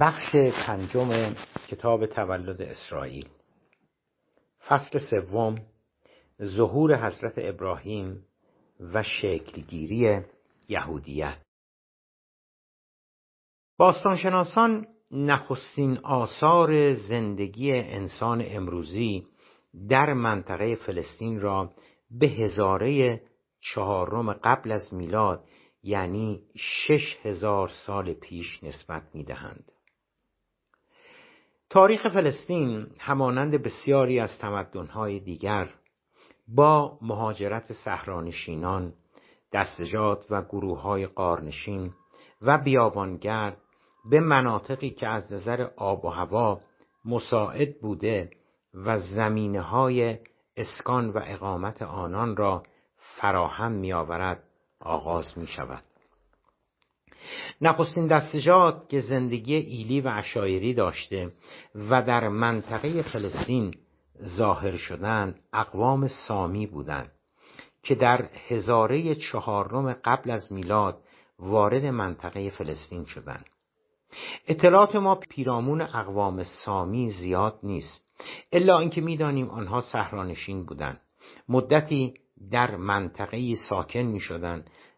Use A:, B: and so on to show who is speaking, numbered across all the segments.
A: بخش پنجم کتاب تولد اسرائیل. فصل سوم ظهور حضرت ابراهیم و شکلگیری یهودیت. باستانشناسان نخستین آثار زندگی انسان امروزی در منطقه فلسطین را به هزاره چهارم قبل از میلاد یعنی شش هزار سال پیش نسبت می‌دهند. تاریخ فلسطین همانند بسیاری از تمدنهای دیگر با مهاجرت صحرانشینان دستجات و گروه های قارنشین و بیابانگرد به مناطقی که از نظر آب و هوا مساعد بوده و زمینه های اسکان و اقامت آنان را فراهم می آورد آغاز می شود نخستین دستجات که زندگی ایلی و عشایری داشته و در منطقه فلسطین ظاهر شدن اقوام سامی بودند که در هزاره چهارم قبل از میلاد وارد منطقه فلسطین شدند اطلاعات ما پیرامون اقوام سامی زیاد نیست الا اینکه می‌دانیم آنها صحرانشین بودند مدتی در منطقه ساکن می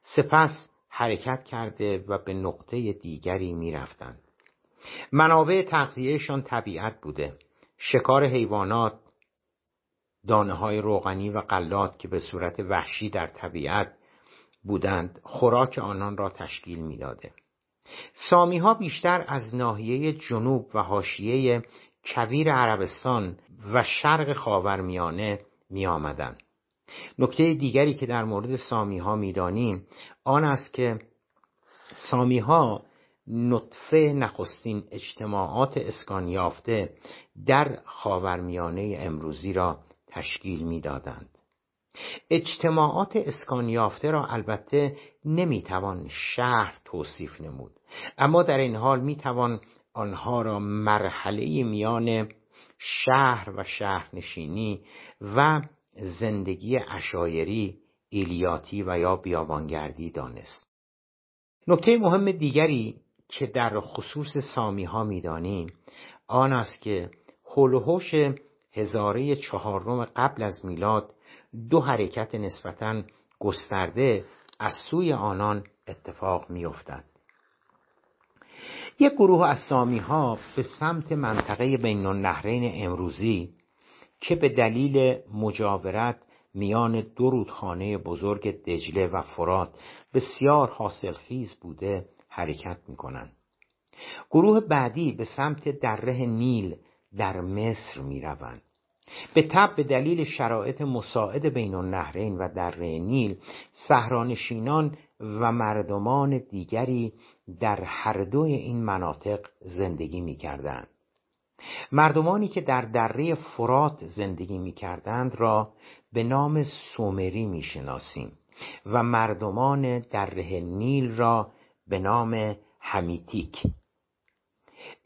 A: سپس حرکت کرده و به نقطه دیگری می رفتند. منابع تغذیهشان طبیعت بوده شکار حیوانات دانه های روغنی و قلات که به صورت وحشی در طبیعت بودند خوراک آنان را تشکیل می‌داده. سامی ها بیشتر از ناحیه جنوب و حاشیه کویر عربستان و شرق خاورمیانه می. نکته دیگری که در مورد سامی ها می دانیم آن است که سامی ها نطفه نخستین اجتماعات اسکان یافته در خاورمیانه امروزی را تشکیل می‌دادند. اجتماعات اسکان یافته را البته نمی‌توان شهر توصیف نمود اما در این حال می‌توان آنها را مرحله میان شهر و شهرنشینی و زندگی اشایری ایلیاتی و یا بیابانگردی دانست. نکته مهم دیگری که در خصوص سامی ها می‌دانیم آن است که هلوهوش هزاره چهارم قبل از میلاد دو حرکت نسبتا گسترده از سوی آنان اتفاق میافتد. یک گروه از سامی ها به سمت منطقه بین النهرین امروزی که به دلیل مجاورت میان دو رودخانه بزرگ دجله و فرات بسیار حاصلخیز بوده حرکت می کنند. گروه بعدی به سمت دره نیل در مصر می روند. به تب به دلیل شرایط مساعد بین النهرین و دره نیل سهرانشینان و مردمان دیگری در هر دوی این مناطق زندگی می کردن. مردمانی که در دره فرات زندگی می کردند را به نام سومری می شناسیم و مردمان دره نیل را به نام همیتیک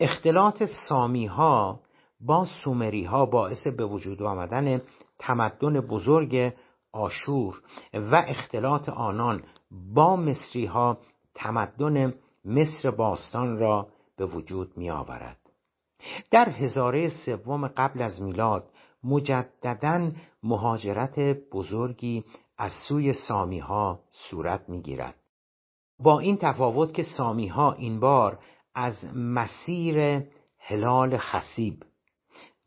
A: اختلاط سامی ها با سومری ها باعث به وجود آمدن تمدن بزرگ آشور و اختلاط آنان با مصری ها تمدن مصر باستان را به وجود می آورد. در هزاره سوم قبل از میلاد مجددا مهاجرت بزرگی از سوی سامی ها صورت می گیرد. با این تفاوت که سامی ها این بار از مسیر هلال خسیب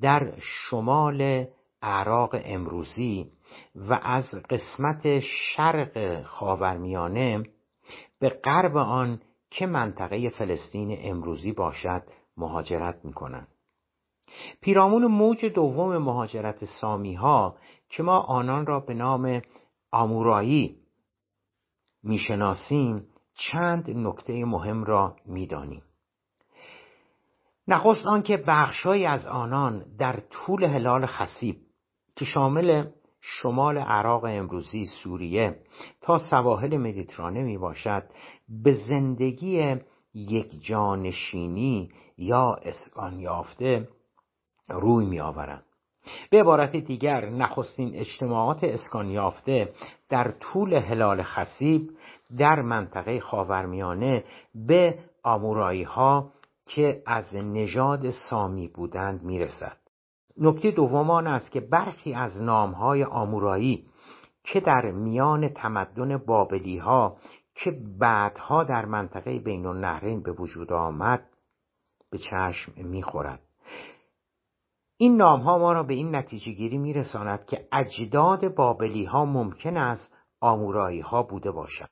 A: در شمال عراق امروزی و از قسمت شرق خاورمیانه به غرب آن که منطقه فلسطین امروزی باشد مهاجرت می کنند. پیرامون موج دوم مهاجرت سامی ها که ما آنان را به نام آمورایی می‌شناسیم چند نکته مهم را می‌دانیم نخست آنکه بخشهایی از آنان در طول هلال خسیب که شامل شمال عراق امروزی سوریه تا سواحل مدیترانه می باشد به زندگی یک جانشینی یا اسکان یافته روی می آورند. به عبارت دیگر نخستین اجتماعات اسکان یافته در طول هلال خسیب در منطقه خاورمیانه به آمورایی ها که از نژاد سامی بودند می‌رسد نکته دوم آن است که برخی از نامهای آمورایی که در میان تمدن بابلی ها که بعدها در منطقه بین النهرین به وجود آمد به چشم می‌خورد. این نام ها ما را به این نتیجه گیری میرساند که اجداد بابلی ها ممکن است آمورایی ها بوده باشد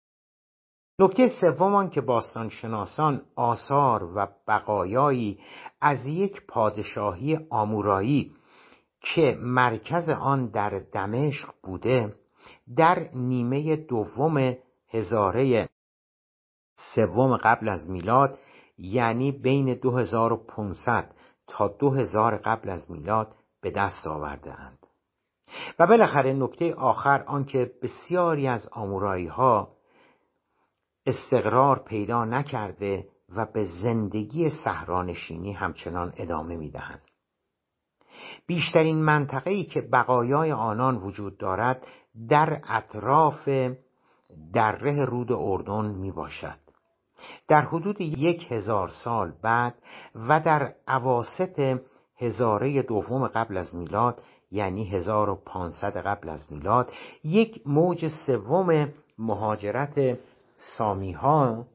A: نکته سوم که باستانشناسان آثار و بقایایی از یک پادشاهی آمورایی که مرکز آن در دمشق بوده در نیمه دوم هزاره سوم قبل از میلاد یعنی بین 2500 تا 2000 قبل از میلاد به دست آورده اند و بالاخره نکته آخر آنکه بسیاری از آمورایی ها استقرار پیدا نکرده و به زندگی صحرانشینی همچنان ادامه می‌دهند. بیشترین منطقه‌ای که بقایای آنان وجود دارد در اطراف دره رود اردن می باشد در حدود یک هزار سال بعد و در عواست هزاره دوم قبل از میلاد یعنی 1500 قبل از میلاد یک موج سوم مهاجرت سامی ها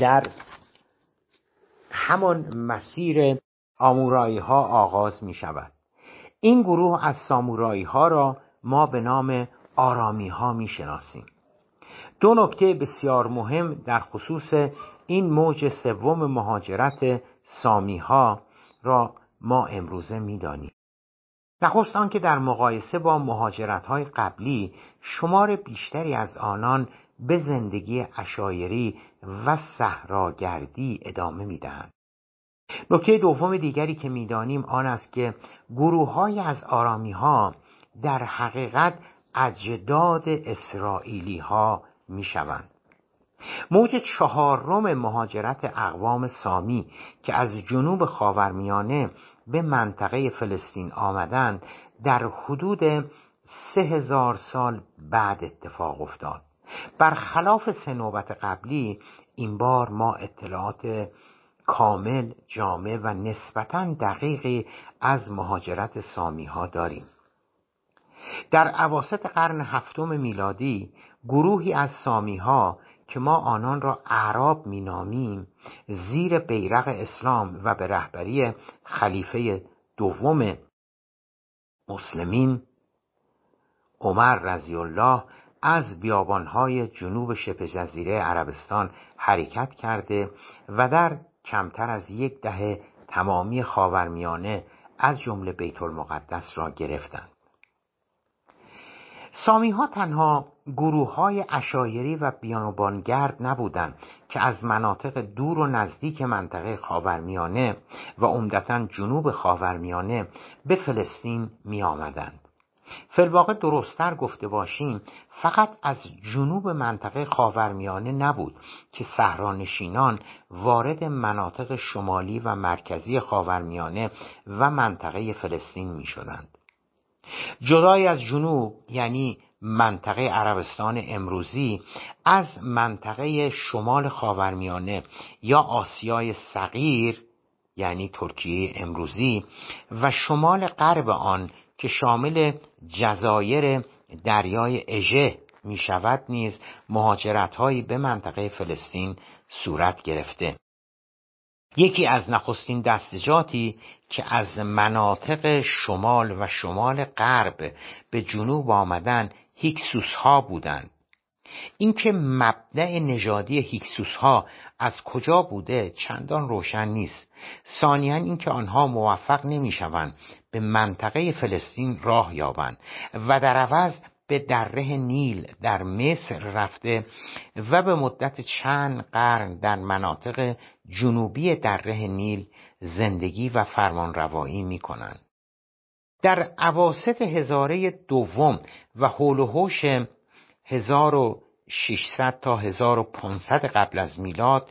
A: در همان مسیر آمورایی ها آغاز می شود این گروه از سامورایی ها را ما به نام آرامی ها می شناسیم دو نکته بسیار مهم در خصوص این موج سوم مهاجرت سامی ها را ما امروزه می‌دانیم. نخست آنکه در مقایسه با مهاجرت های قبلی شمار بیشتری از آنان به زندگی اشایری و صحراگردی ادامه می‌دهند. نکته دوم دیگری که می‌دانیم آن است که گروه های از آرامی ها در حقیقت اجداد اسرائیلی ها می شوند. موج چهارم مهاجرت اقوام سامی که از جنوب خاورمیانه به منطقه فلسطین آمدند در حدود سه هزار سال بعد اتفاق افتاد برخلاف سه نوبت قبلی این بار ما اطلاعات کامل جامع و نسبتا دقیقی از مهاجرت سامی ها داریم در عواست قرن هفتم میلادی گروهی از سامی ها که ما آنان را اعراب مینامیم زیر بیرق اسلام و به رهبری خلیفه دوم مسلمین عمر رضی الله از بیابانهای جنوب شبه جزیره عربستان حرکت کرده و در کمتر از یک دهه تمامی خاورمیانه از جمله بیت المقدس را گرفتند. سامی ها تنها گروه های اشایری و بیانوبانگرد نبودند که از مناطق دور و نزدیک منطقه خاورمیانه و عمدتا جنوب خاورمیانه به فلسطین می آمدند. فلواقع درستتر گفته باشیم فقط از جنوب منطقه خاورمیانه نبود که صحرانشینان وارد مناطق شمالی و مرکزی خاورمیانه و منطقه فلسطین می شدند. جدای از جنوب یعنی منطقه عربستان امروزی از منطقه شمال خاورمیانه یا آسیای صغیر یعنی ترکیه امروزی و شمال غرب آن که شامل جزایر دریای اژه می شود نیز مهاجرت هایی به منطقه فلسطین صورت گرفته. یکی از نخستین دستجاتی که از مناطق شمال و شمال غرب به جنوب آمدن هیکسوس ها بودند اینکه مبدع نژادی هیکسوس ها از کجا بوده چندان روشن نیست ثانیا اینکه آنها موفق نمی‌شوند به منطقه فلسطین راه یابند و در عوض به دره نیل در مصر رفته و به مدت چند قرن در مناطق جنوبی دره نیل زندگی و فرمانروایی می کنند. در عواست هزاره دوم و حول و حوش 1600 تا 1500 قبل از میلاد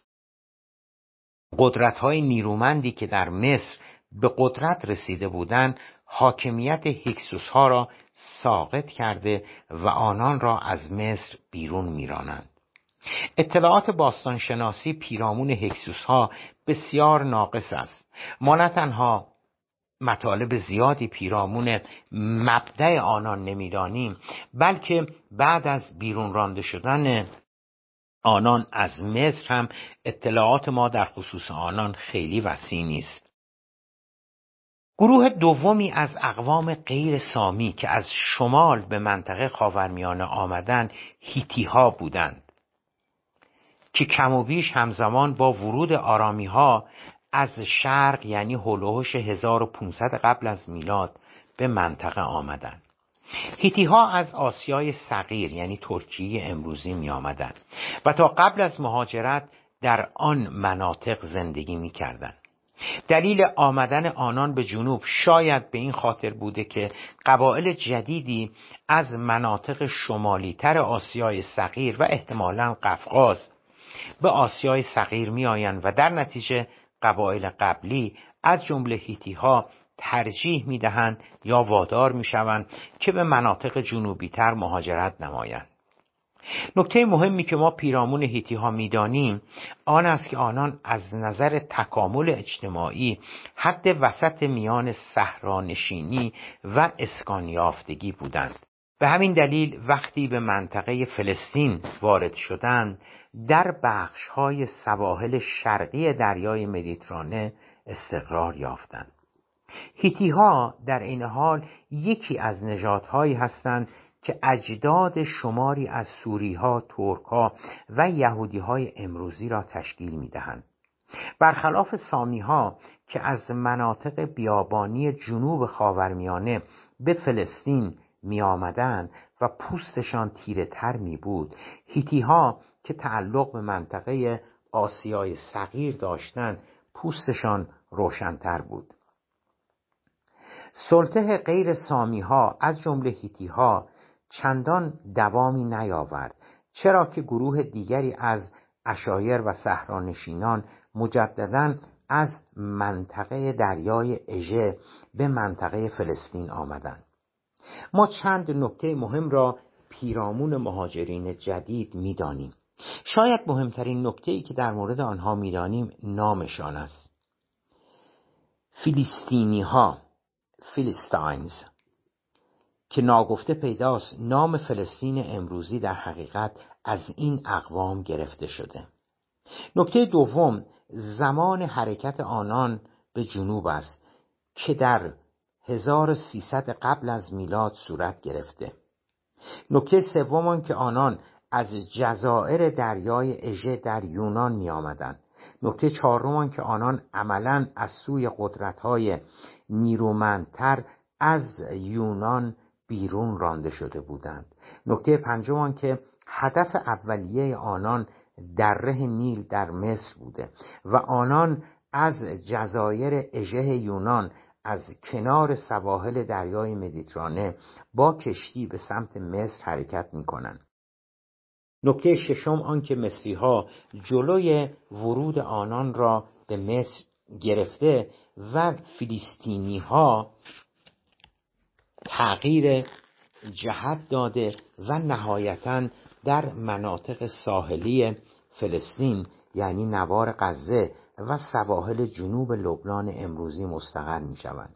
A: قدرت های نیرومندی که در مصر به قدرت رسیده بودند حاکمیت هیکسوس ها را ساقط کرده و آنان را از مصر بیرون میرانند. اطلاعات باستانشناسی پیرامون هکسوس ها بسیار ناقص است. ما نه تنها مطالب زیادی پیرامون مبدع آنان نمی‌دانیم بلکه بعد از بیرون رانده شدن آنان از مصر هم اطلاعات ما در خصوص آنان خیلی وسیع نیست. گروه دومی از اقوام غیر سامی که از شمال به منطقه خاورمیانه آمدن هیتی ها بودند که کم و بیش همزمان با ورود آرامی ها از شرق یعنی هلوهش 1500 قبل از میلاد به منطقه آمدند هیتی ها از آسیای صغیر یعنی ترکیه امروزی می آمدن و تا قبل از مهاجرت در آن مناطق زندگی می کردن. دلیل آمدن آنان به جنوب شاید به این خاطر بوده که قبایل جدیدی از مناطق شمالی تر آسیای صغیر و احتمالا قفقاز به آسیای صغیر می آیند و در نتیجه قبایل قبلی از جمله هیتی ها ترجیح می دهند یا وادار می شوند که به مناطق جنوبی تر مهاجرت نمایند. نکته مهمی که ما پیرامون هیتی ها می دانیم آن است که آنان از نظر تکامل اجتماعی حد وسط میان صحرانشینی و اسکانیافتگی بودند. به همین دلیل وقتی به منطقه فلسطین وارد شدند در بخش های سواحل شرقی دریای مدیترانه استقرار یافتند هیتی ها در این حال یکی از نژادهایی هستند که اجداد شماری از سوری ها، ترک ها و یهودی های امروزی را تشکیل می دهند. برخلاف سامی ها که از مناطق بیابانی جنوب خاورمیانه به فلسطین می آمدن و پوستشان تیره تر می بود هیتی ها که تعلق به منطقه آسیای صغیر داشتند پوستشان روشنتر بود. سلطه غیر سامی ها از جمله هیتی ها چندان دوامی نیاورد چرا که گروه دیگری از اشایر و صحرانشینان مجددا از منطقه دریای اژه به منطقه فلسطین آمدند. ما چند نکته مهم را پیرامون مهاجرین جدید می‌دانیم. شاید مهمترین نکته ای که در مورد آنها می‌دانیم نامشان است. فیلیستینی ها فیلیستاینز که ناگفته پیداست نام فلسطین امروزی در حقیقت از این اقوام گرفته شده. نکته دوم زمان حرکت آنان به جنوب است که در 1300 قبل از میلاد صورت گرفته. نکته سوم که آنان از جزایر دریای اژه در یونان می آمدن. نکته چهارم که آنان عملا از سوی قدرت‌های نیرومندتر از یونان بیرون رانده شده بودند نکته پنجم که هدف اولیه آنان دره نیل در مصر بوده و آنان از جزایر اژه یونان از کنار سواحل دریای مدیترانه با کشتی به سمت مصر حرکت می کنند. نکته ششم آنکه مصری ها جلوی ورود آنان را به مصر گرفته و فیلیستینی ها تغییر جهت داده و نهایتا در مناطق ساحلی فلسطین یعنی نوار غزه و سواحل جنوب لبنان امروزی مستقر می شوند.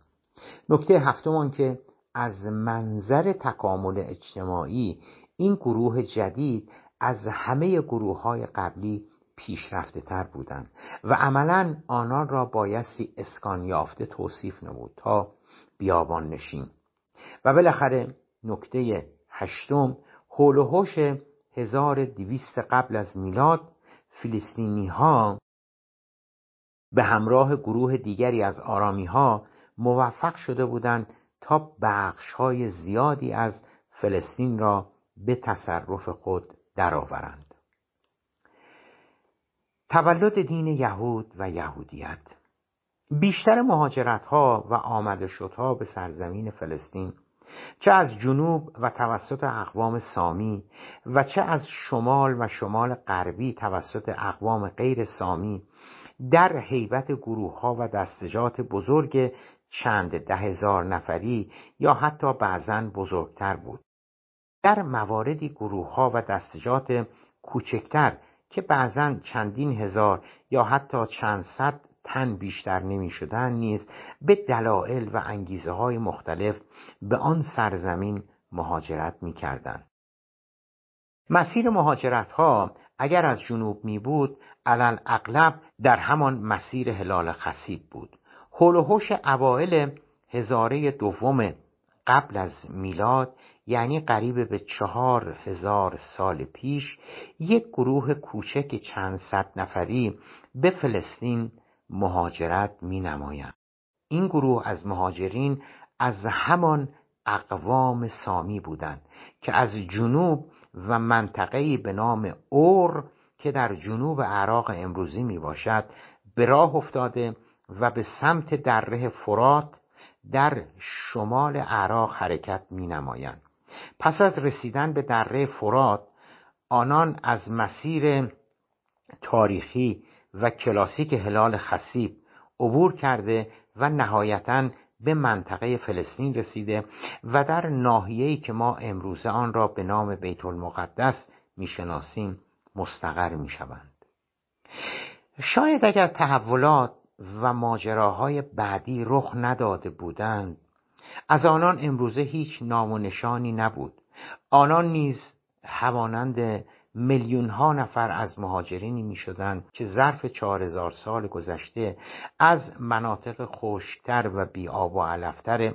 A: نکته هفتم که از منظر تکامل اجتماعی این گروه جدید از همه گروه های قبلی پیشرفته تر بودند و عملا آنان را بایستی اسکان یافته توصیف نمود تا بیابان نشین. و بالاخره نکته هشتم حول و حوش 1200 قبل از میلاد فلسطینی ها به همراه گروه دیگری از آرامی ها موفق شده بودند تا بخش های زیادی از فلسطین را به تصرف خود درآورند. تولد دین یهود و یهودیت بیشتر مهاجرت ها و آمده شدها به سرزمین فلسطین چه از جنوب و توسط اقوام سامی و چه از شمال و شمال غربی توسط اقوام غیر سامی در حیبت گروه ها و دستجات بزرگ چند ده هزار نفری یا حتی بعضا بزرگتر بود در مواردی گروه ها و دستجات کوچکتر که بعضا چندین هزار یا حتی چند صد تن بیشتر نمی شدن نیز به دلایل و انگیزه های مختلف به آن سرزمین مهاجرت می کردن. مسیر مهاجرت ها اگر از جنوب می بود علل اغلب در همان مسیر هلال خسیب بود هول و اوائل هزاره دوم قبل از میلاد یعنی قریب به چهار هزار سال پیش یک گروه کوچک چند صد نفری به فلسطین مهاجرت می نمایند. این گروه از مهاجرین از همان اقوام سامی بودند که از جنوب و منطقه‌ای به نام اور که در جنوب عراق امروزی می باشد به راه افتاده و به سمت دره فرات در شمال عراق حرکت می نمایند. پس از رسیدن به دره فرات آنان از مسیر تاریخی و کلاسیک هلال خسیب عبور کرده و نهایتا به منطقه فلسطین رسیده و در ناحیه‌ای که ما امروزه آن را به نام بیت المقدس می‌شناسیم مستقر می‌شوند. شاید اگر تحولات و ماجراهای بعدی رخ نداده بودند از آنان امروزه هیچ نام و نشانی نبود. آنان نیز همانند میلیون ها نفر از مهاجرینی می شدند که ظرف چهار هزار سال گذشته از مناطق خشکتر و بی آب و علفتر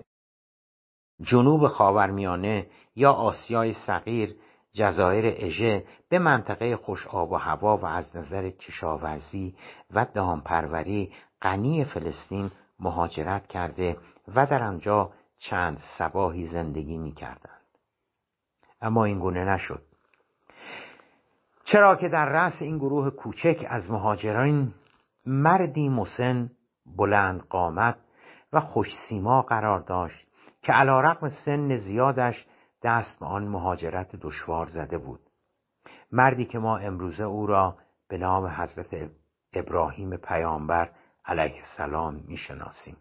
A: جنوب خاورمیانه یا آسیای صغیر جزایر اژه به منطقه خوش آب و هوا و از نظر کشاورزی و دامپروری غنی فلسطین مهاجرت کرده و در آنجا چند سباهی زندگی می کردند. اما این گونه نشد. چرا که در رأس این گروه کوچک از مهاجرین مردی مسن بلند قامت و خوشسیما قرار داشت که علا رقم سن زیادش دست به آن مهاجرت دشوار زده بود. مردی که ما امروزه او را به نام حضرت ابراهیم پیامبر علیه السلام می‌شناسیم.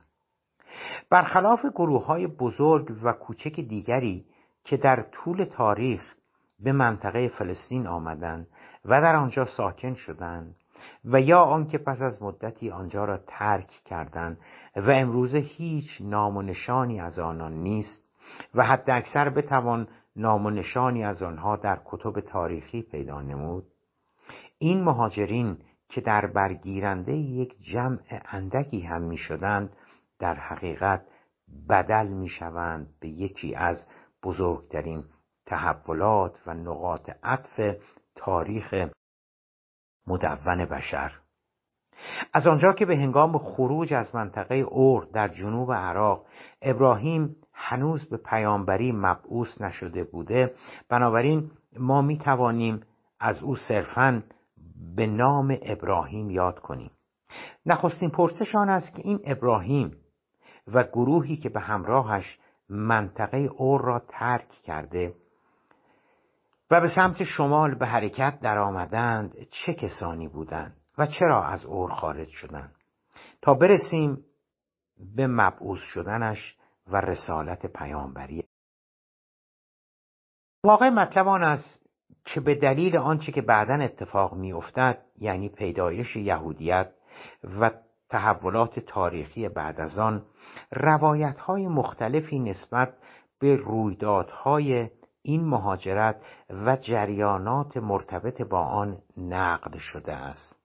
A: برخلاف گروه های بزرگ و کوچک دیگری که در طول تاریخ به منطقه فلسطین آمدند و در آنجا ساکن شدند و یا آنکه پس از مدتی آنجا را ترک کردند و امروزه هیچ نام و نشانی از آنان نیست و حد اکثر بتوان نام و نشانی از آنها در کتب تاریخی پیدا نمود این مهاجرین که در برگیرنده یک جمع اندکی هم می شدند در حقیقت بدل می شوند به یکی از بزرگترین تحولات و نقاط عطف تاریخ مدون بشر. از آنجا که به هنگام خروج از منطقه اور در جنوب عراق ابراهیم هنوز به پیامبری مبعوث نشده بوده بنابراین ما می توانیم از او صرفا به نام ابراهیم یاد کنیم. نخستین پرسش آن است که این ابراهیم و گروهی که به همراهش منطقه اور را ترک کرده و به سمت شمال به حرکت در آمدند چه کسانی بودند و چرا از اور خارج شدند؟ تا برسیم به مبعوث شدنش و رسالت پیامبری. واقع مطلب آن است که به دلیل آنچه که بعدا اتفاق میافتد یعنی پیدایش یهودیت و تحولات تاریخی بعد از آن روایت های مختلفی نسبت به رویدادهای این مهاجرت و جریانات مرتبط با آن نقد شده است.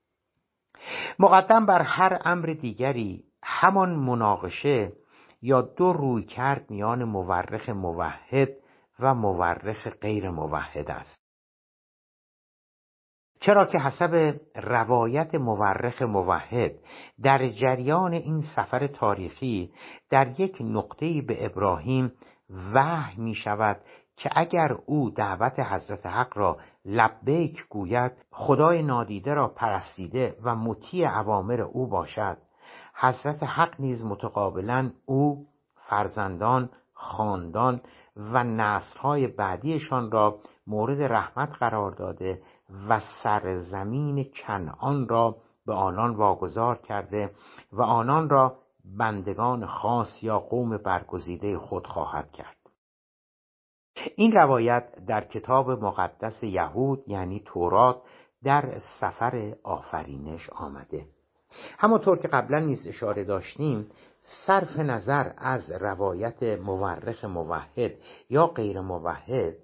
A: مقدم بر هر امر دیگری همان مناقشه یا دو روی کرد میان مورخ موحد و مورخ غیر موحد است. چرا که حسب روایت مورخ موحد در جریان این سفر تاریخی در یک نقطه‌ای به ابراهیم وحی می شود که اگر او دعوت حضرت حق را لبیک گوید خدای نادیده را پرستیده و مطیع اوامر او باشد. حضرت حق نیز متقابلا او فرزندان خاندان و نسلهای بعدیشان را مورد رحمت قرار داده و سرزمین کنعان را به آنان واگذار کرده و آنان را بندگان خاص یا قوم برگزیده خود خواهد کرد. این روایت در کتاب مقدس یهود یعنی تورات در سفر آفرینش آمده. همانطور که قبلا نیز اشاره داشتیم صرف نظر از روایت مورخ موحد یا غیر موحد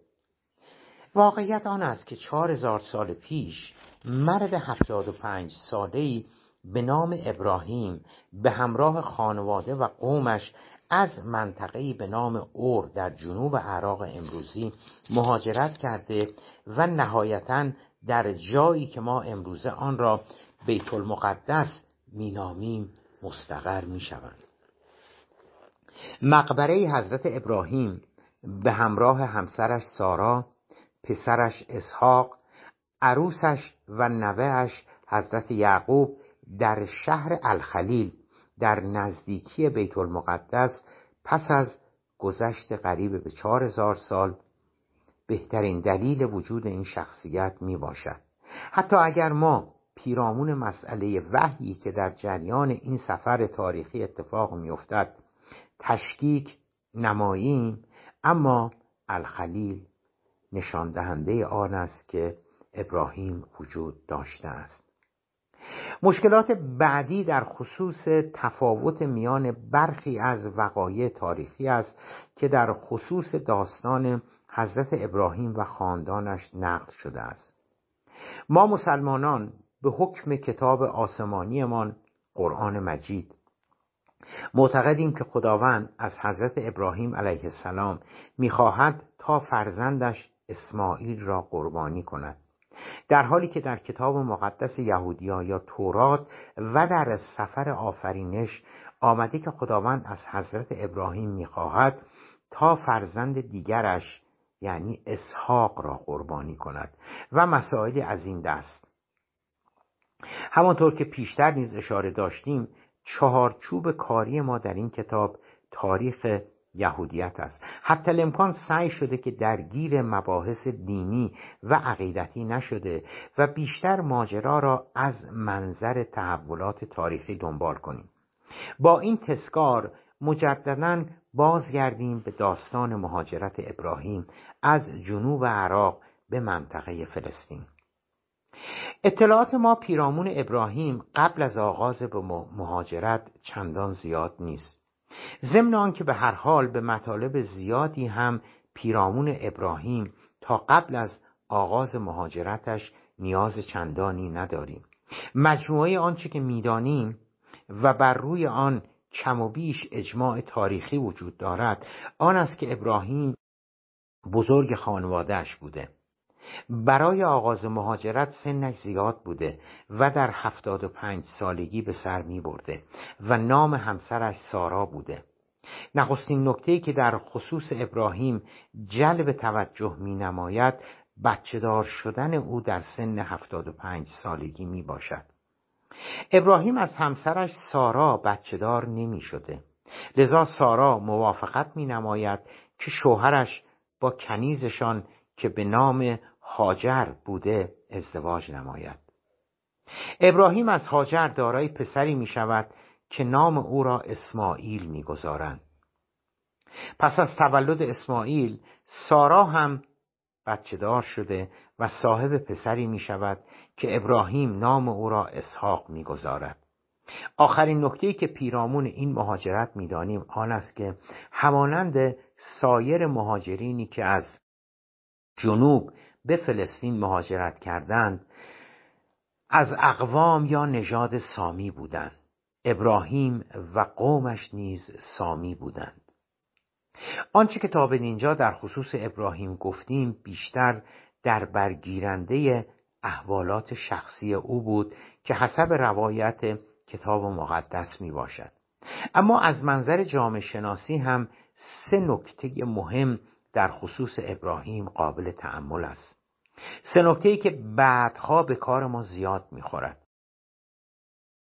A: واقعیت آن است که چهار هزار سال پیش مرد هفتاد و پنج ساله به نام ابراهیم به همراه خانواده و قومش از منطقه‌ای به نام اور در جنوب عراق امروزی مهاجرت کرده و نهایتا در جایی که ما امروزه آن را بیت المقدس مینامیم مستقر می‌شوند. مقبره حضرت ابراهیم به همراه همسرش سارا پسرش اسحاق عروسش و نوهش حضرت یعقوب در شهر الخلیل در نزدیکی بیت المقدس پس از گذشت قریب به چهار هزار سال بهترین دلیل وجود این شخصیت می باشد حتی اگر ما پیرامون مسئله وحیی که در جریان این سفر تاریخی اتفاق میافتد تشکیک نماییم اما الخلیل نشان دهنده آن است که ابراهیم وجود داشته است. مشکلات بعدی در خصوص تفاوت میان برخی از وقایع تاریخی است که در خصوص داستان حضرت ابراهیم و خاندانش نقل شده است. ما مسلمانان به حکم کتاب آسمانیمان قرآن مجید معتقدیم که خداوند از حضرت ابراهیم علیه السلام می‌خواهد تا فرزندش اسماعیل را قربانی کند. در حالی که در کتاب مقدس یهودیا یا تورات و در سفر آفرینش آمده که خداوند از حضرت ابراهیم می‌خواهد تا فرزند دیگرش یعنی اسحاق را قربانی کند و مسائلی از این دست. همانطور که پیشتر نیز اشاره داشتیم چهارچوب کاری ما در این کتاب تاریخ یهودیت است. حتی الامکان سعی شده که درگیر مباحث دینی و عقیدتی نشده و بیشتر ماجرا را از منظر تحولات تاریخی دنبال کنیم. با این تسکار مجددا بازگردیم به داستان مهاجرت ابراهیم از جنوب عراق به منطقه فلسطین. اطلاعات ما پیرامون ابراهیم قبل از آغاز به مهاجرت چندان زیاد نیست. ضمن آنکه به هر حال به مطالب زیادی هم پیرامون ابراهیم تا قبل از آغاز مهاجرتش نیاز چندانی نداریم. مجموعه آنچه که می‌دانیم و بر روی آن کم و بیش اجماع تاریخی وجود دارد آن است که ابراهیم بزرگ خانوادهش بوده. برای آغاز مهاجرت سنش زیاد بوده و در هفتاد و پنج سالگی به سر می برده و نام همسرش سارا بوده. نخستین نکته که در خصوص ابراهیم جلب توجه می نماید بچه دار شدن او در سن هفتاد و پنج سالگی می باشد. ابراهیم از همسرش سارا بچه دار نمی شده. لذا سارا موافقت می نماید که شوهرش با کنیزشان که به نام هاجر بوده ازدواج نماید ابراهیم از هاجر دارای پسری می شود که نام او را اسماعیل می گذارند. پس از تولد اسماعیل سارا هم بچه دار شده و صاحب پسری می شود که ابراهیم نام او را اسحاق می گذارد. آخرین نکته که پیرامون این مهاجرت می‌دانیم آن است که همانند سایر مهاجرینی که از جنوب به فلسطین مهاجرت کردند از اقوام یا نژاد سامی بودند. ابراهیم و قومش نیز سامی بودند. آنچه که تا به اینجا در خصوص ابراهیم گفتیم بیشتر در برگیرنده احوالات شخصی او بود که حسب روایت کتاب مقدس می باشد. اما از منظر جامعه شناسی هم سه نکته مهم در خصوص ابراهیم قابل تعمل است. سه نکته ای که بعدها به کار ما زیاد می‌خورد.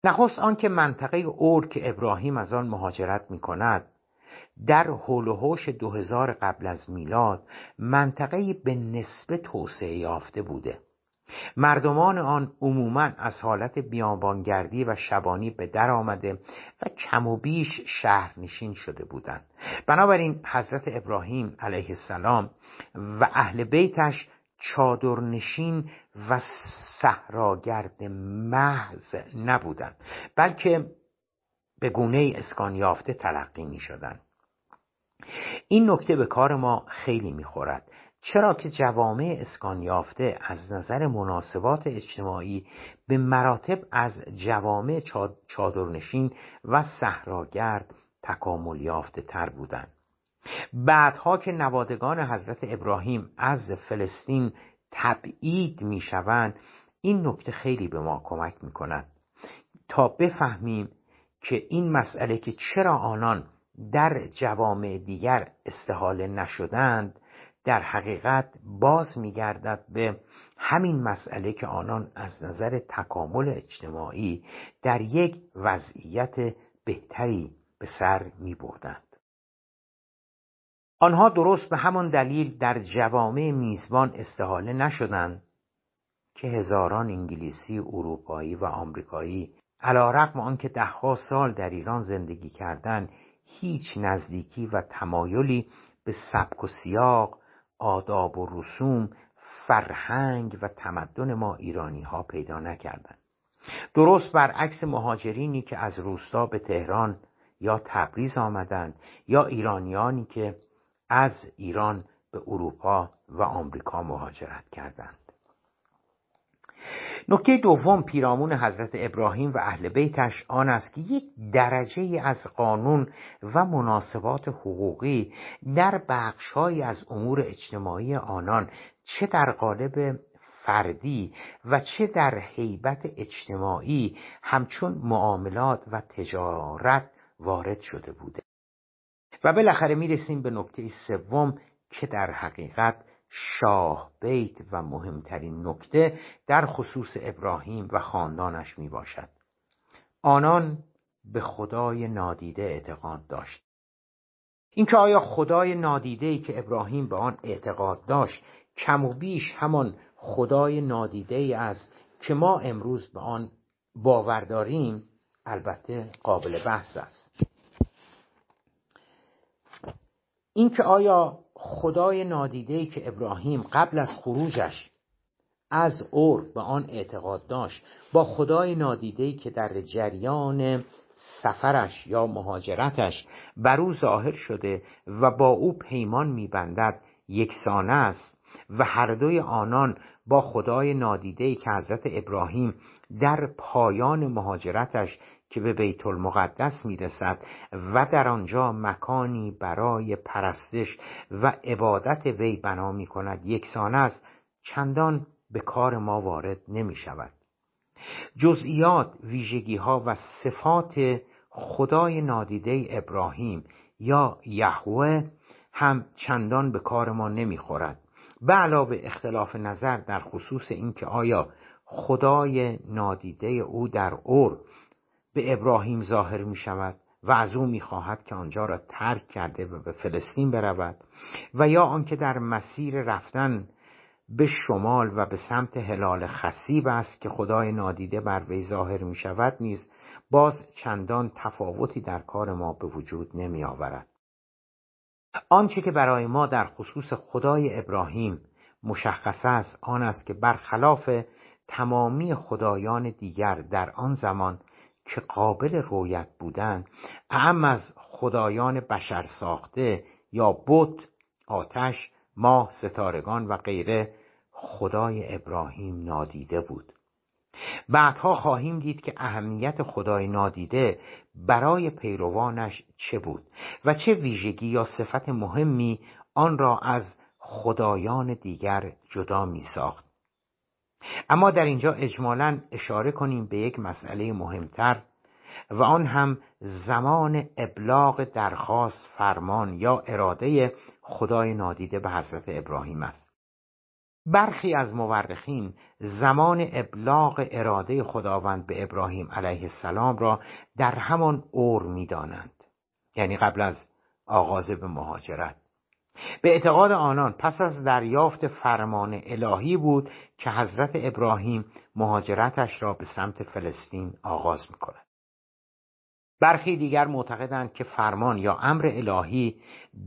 A: نخست آنکه منطقه اور که ابراهیم از آن مهاجرت می کند در حول و حوش دو هزار قبل از میلاد منطقه به نسبه توسعه یافته بوده. مردمان آن عموما از حالت بیابانگردی و شبانی به در آمده و کم و بیش شهرنشین شده بودند بنابراین حضرت ابراهیم علیه السلام و اهل بیتش چادرنشین و صحراگرد محض نبودند بلکه به گونه اسکان یافته تلقی می شدن. این نکته به کار ما خیلی می خورد چرا که جوامع اسکان یافته از نظر مناسبات اجتماعی به مراتب از جوامع چادرنشین و صحراگرد تکامل یافته تر بودند. بعدها که نوادگان حضرت ابراهیم از فلسطین تبعید می شوند این نکته خیلی به ما کمک می کند تا بفهمیم که این مسئله که چرا آنان در جوامع دیگر استحاله نشدند در حقیقت باز میگردد به همین مسئله که آنان از نظر تکامل اجتماعی در یک وضعیت بهتری به سر می بردند. آنها درست به همان دلیل در جوامع میزبان استحاله نشدند که هزاران انگلیسی، اروپایی و آمریکایی علا رقم آنکه دهها سال در ایران زندگی کردند هیچ نزدیکی و تمایلی به سبک و سیاق آداب و رسوم فرهنگ و تمدن ما ایرانی ها پیدا نکردند. درست برعکس مهاجرینی که از روستا به تهران یا تبریز آمدند یا ایرانیانی که از ایران به اروپا و آمریکا مهاجرت کردند. نکته دوم پیرامون حضرت ابراهیم و اهل بیتش آن است که یک درجه از قانون و مناسبات حقوقی در بخشهایی از امور اجتماعی آنان چه در قالب فردی و چه در حیبت اجتماعی همچون معاملات و تجارت وارد شده بوده. و بالاخره می‌رسیم به نکته سوم که در حقیقت شاه بیت و مهمترین نکته در خصوص ابراهیم و خاندانش می باشد آنان به خدای نادیده اعتقاد داشت. اینکه آیا خدای نادیده ای که ابراهیم به آن اعتقاد داشت کم و بیش همان خدای نادیده ای است که ما امروز به آن باور داریم البته قابل بحث است. اینکه آیا خدای نادیده که ابراهیم قبل از خروجش از اور به آن اعتقاد داشت با خدای نادیده که در جریان سفرش یا مهاجرتش بر او ظاهر شده و با او پیمان میبندد یکسانه است و هر دوی آنان با خدای نادیده که حضرت ابراهیم در پایان مهاجرتش که به بیت المقدس می‌رسد و در آنجا مکانی برای پرستش و عبادت وی بنا می کند یکسان است چندان به کار ما وارد نمی شود جزئیات ویژگی ها و صفات خدای نادیده ابراهیم یا یهوه هم چندان به کار ما نمی‌خورد. به علاوه اختلاف نظر در خصوص اینکه آیا خدای نادیده او در اور به ابراهیم ظاهر می شود و از او می خواهد که آنجا را ترک کرده و به فلسطین برود و یا آنکه در مسیر رفتن به شمال و به سمت هلال خسیب است که خدای نادیده بر وی ظاهر می شود نیز باز چندان تفاوتی در کار ما به وجود نمی آورد. آنچه که برای ما در خصوص خدای ابراهیم مشخص است آن است که برخلاف تمامی خدایان دیگر در آن زمان که قابل رویت بودند اهم از خدایان بشر ساخته یا بت آتش ماه ستارگان و غیره خدای ابراهیم نادیده بود. بعدها خواهیم دید که اهمیت خدای نادیده برای پیروانش چه بود و چه ویژگی یا صفت مهمی آن را از خدایان دیگر جدا می ساخت اما در اینجا اجمالا اشاره کنیم به یک مسئله مهمتر و آن هم زمان ابلاغ درخواست فرمان یا اراده خدای نادیده به حضرت ابراهیم است. برخی از مورخین زمان ابلاغ اراده خداوند به ابراهیم علیه السلام را در همان اور می‌دانند. یعنی قبل از آغاز به مهاجرت. به اعتقاد آنان پس از دریافت فرمان الهی بود که حضرت ابراهیم مهاجرتش را به سمت فلسطین آغاز می کند. برخی دیگر معتقدند که فرمان یا امر الهی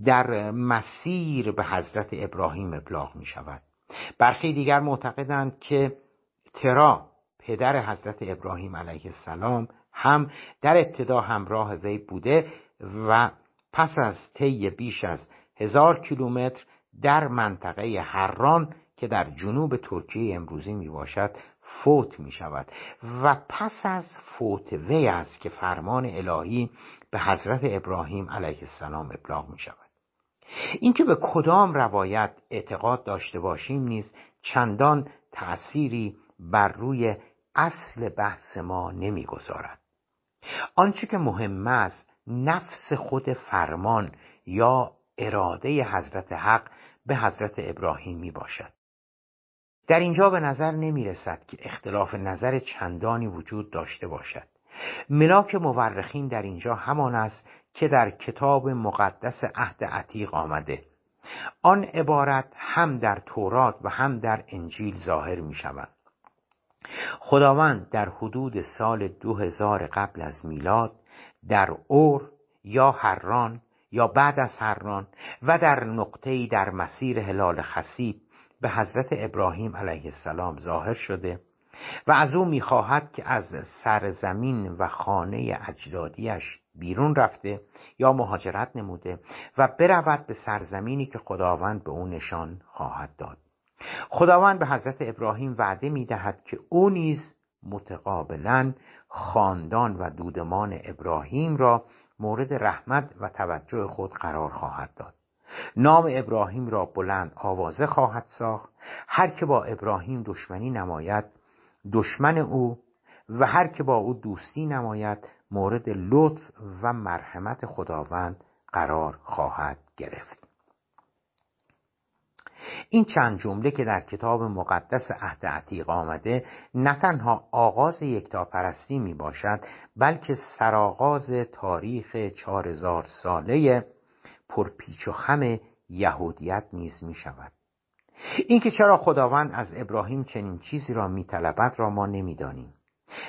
A: در مسیر به حضرت ابراهیم ابلاغ می شود برخی دیگر معتقدند که ترا پدر حضرت ابراهیم علیه السلام هم در ابتدا همراه وی بوده و پس از طی بیش از هزار کیلومتر در منطقه حران که در جنوب ترکیه امروزی می باشد فوت می شود و پس از فوت وی است که فرمان الهی به حضرت ابراهیم علیه السلام ابلاغ می شود اینکه به کدام روایت اعتقاد داشته باشیم نیز چندان تأثیری بر روی اصل بحث ما نمی‌گذارد. آنچه که مهم است نفس خود فرمان یا اراده حضرت حق به حضرت ابراهیم می باشد در اینجا به نظر نمی رسد که اختلاف نظر چندانی وجود داشته باشد. ملاک مورخین در اینجا همان است که در کتاب مقدس عهد عتیق آمده. آن عبارت هم در تورات و هم در انجیل ظاهر می شود خداوند در حدود سال دو هزار قبل از میلاد در اور یا حران یا بعد از حران و در نقطه‌ای در مسیر هلال خسیب به حضرت ابراهیم علیه السلام ظاهر شده و از او می‌خواهد که از سرزمین و خانه اجدادیش بیرون رفته یا مهاجرت نموده و برود به سرزمینی که خداوند به او نشان خواهد داد. خداوند به حضرت ابراهیم وعده می‌دهد که او نیز متقابلا خاندان و دودمان ابراهیم را مورد رحمت و توجه خود قرار خواهد داد. نام ابراهیم را بلند آوازه خواهد ساخت. هر که با ابراهیم دشمنی نماید دشمن او و هر که با او دوستی نماید مورد لطف و مرحمت خداوند قرار خواهد گرفت. این چند جمله که در کتاب مقدس عهد عتیق آمده نه تنها آغاز یکتاپرستی می باشد بلکه سرآغاز تاریخ چهار هزار ساله پرپیچ و خم یهودیت نیز می شود اینکه چرا خداوند از ابراهیم چنین چیزی را میطلبد را ما نمی‌دانیم.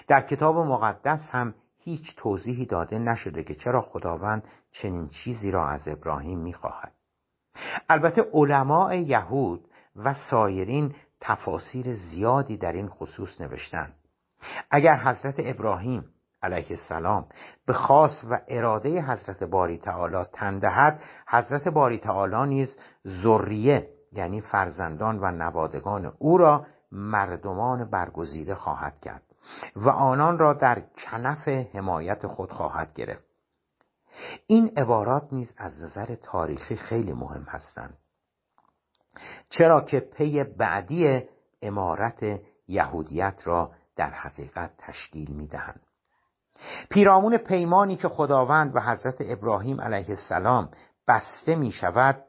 A: در کتاب مقدس هم هیچ توضیحی داده نشده که چرا خداوند چنین چیزی را از ابراهیم می‌خواهد. البته علماء یهود و سایرین تفاسیر زیادی در این خصوص نوشتند. اگر حضرت ابراهیم علیه السلام به خاص و اراده حضرت باری تعالی تندهد حضرت باری تعالی نیز ذریه یعنی فرزندان و نوادگان او را مردمان برگزیده خواهد کرد و آنان را در کنف حمایت خود خواهد گرفت. این عبارات نیز از نظر تاریخی خیلی مهم هستند. چرا که پی بعدی امارت یهودیت را در حقیقت تشکیل می دهند پیرامون پیمانی که خداوند و حضرت ابراهیم علیه السلام بسته می شود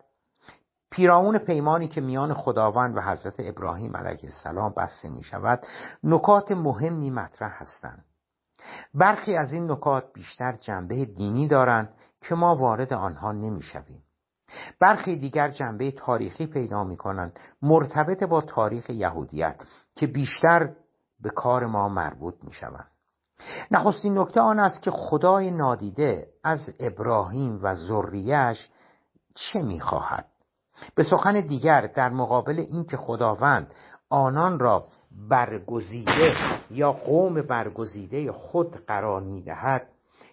A: پیرامون پیمانی که میان خداوند و حضرت ابراهیم علیه السلام بسته می شود نکات مهمی مطرح هستند. برخی از این نکات بیشتر جنبه دینی دارند که ما وارد آنها نمی شویم. برخی دیگر جنبه تاریخی پیدا می کنند مرتبط با تاریخ یهودیت که بیشتر به کار ما مربوط می شوند. نخستین نکته آن است که خدای نادیده از ابراهیم و ذریهش چه می‌خواهد به سخن دیگر در مقابل اینکه خداوند آنان را برگزیده یا قوم برگزیده خود قرار می‌دهد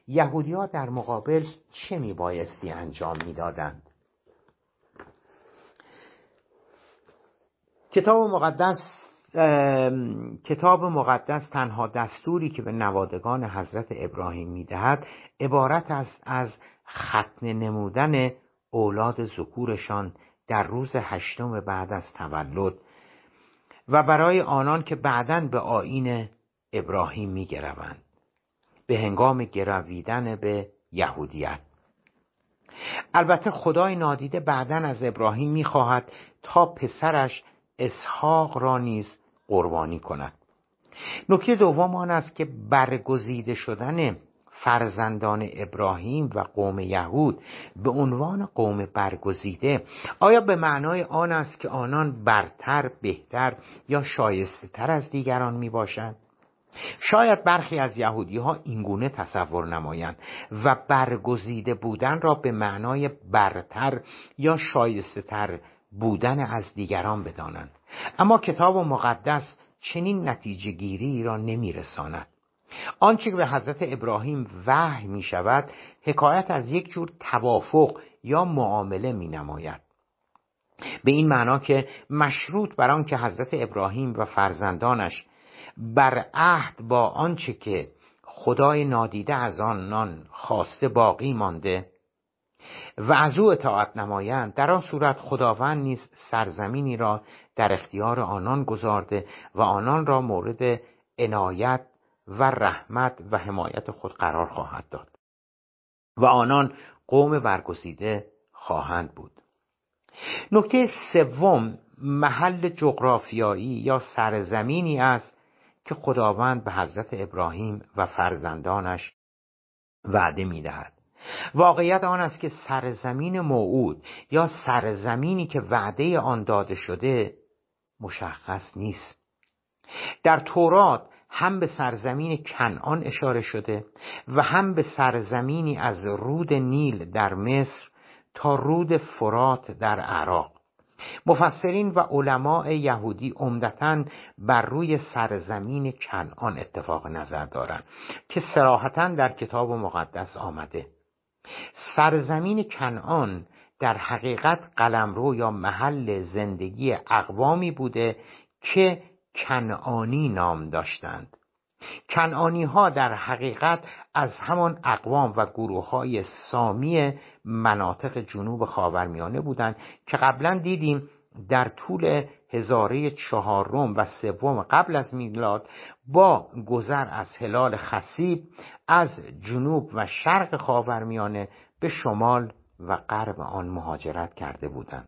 A: یهودی در مقابل چه میبایستی انجام می‌دادند؟ کتاب مقدس کتاب مقدس تنها دستوری که به نوادگان حضرت ابراهیم می‌دهد عبارت است از ختنه نمودن اولاد ذکورشان در روز هشتم بعد از تولد. و برای آنان که بعدا به آین ابراهیم میگروند. به هنگام گرویدن به یهودیت. البته خدای نادیده بعدا از ابراهیم می‌خواهد تا پسرش اسحاق را نیز قربانی کند. نکته دوم آن است که برگزیده شدن فرزندان ابراهیم و قوم یهود به عنوان قوم برگزیده. آیا به معنای آن است که آنان برتر بهتر یا شایسته تر از دیگران می باشند؟ شاید برخی از یهودی ها اینگونه تصور نمایند و برگزیده بودن را به معنای برتر یا شایسته تر بودن از دیگران بدانند. اما کتاب و مقدس چنین نتیجه گیری را نمی رساند آنچه که به حضرت ابراهیم وحی می شود حکایت از یک جور توافق یا معامله می نماید به این معنا که مشروط بر آن که حضرت ابراهیم و فرزندانش بر عهد با آنچه که خدای نادیده از آنان خواسته باقی مانده و از او اطاعت نمایند در آن صورت خداوند نیز سرزمینی را در اختیار آنان گذارده و آنان را مورد عنایت و رحمت و حمایت خود قرار خواهد داد. و آنان قوم برگزیده خواهند بود. نکته سوم محل جغرافیایی یا سرزمینی است که خداوند به حضرت ابراهیم و فرزندانش وعده می‌دهد. واقعیت آن است که سرزمین موعود یا سرزمینی که وعده آن داده شده مشخص نیست. در تورات هم به سرزمین کنعان اشاره شده و هم به سرزمینی از رود نیل در مصر تا رود فرات در عراق. مفسرین و علماء یهودی عمدتا بر روی سرزمین کنعان اتفاق نظر دارند که سراحتا در کتاب مقدس آمده. سرزمین کنعان در حقیقت قلمرو یا محل زندگی اقوامی بوده که کنعانی نام داشتند. کنعانی ها در حقیقت از همان اقوام و گروه های سامی مناطق جنوب خاورمیانه بودند که قبلا دیدیم در طول هزاره چهارم و سوم قبل از میلاد با گذر از هلال خسیب از جنوب و شرق خاورمیانه به شمال و غرب آن مهاجرت کرده بودند.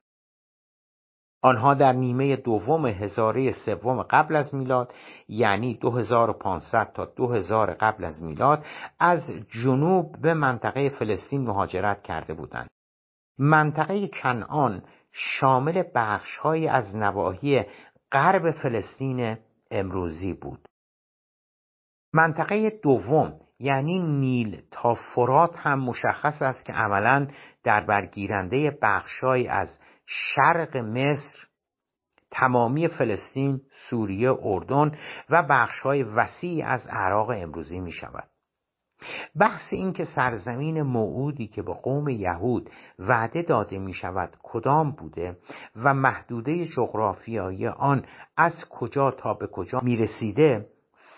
A: آنها در نیمه دوم هزاره سوم قبل از میلاد یعنی 2500 تا 2000 قبل از میلاد از جنوب به منطقه فلسطین مهاجرت کرده بودند. منطقه کنعان شامل بخشهایی از نواحی غرب فلسطین امروزی بود. منطقه دوم یعنی نیل تا فرات هم مشخص است که عملا در برگیرنده بخشهایی از شرق مصر تمامی فلسطین، سوریه، اردن و بخشهای وسیعی از عراق امروزی می شود. بحث این که سرزمین موعودی که به قوم یهود وعده داده می شود کدام بوده و محدوده جغرافیایی آن از کجا تا به کجا می رسیده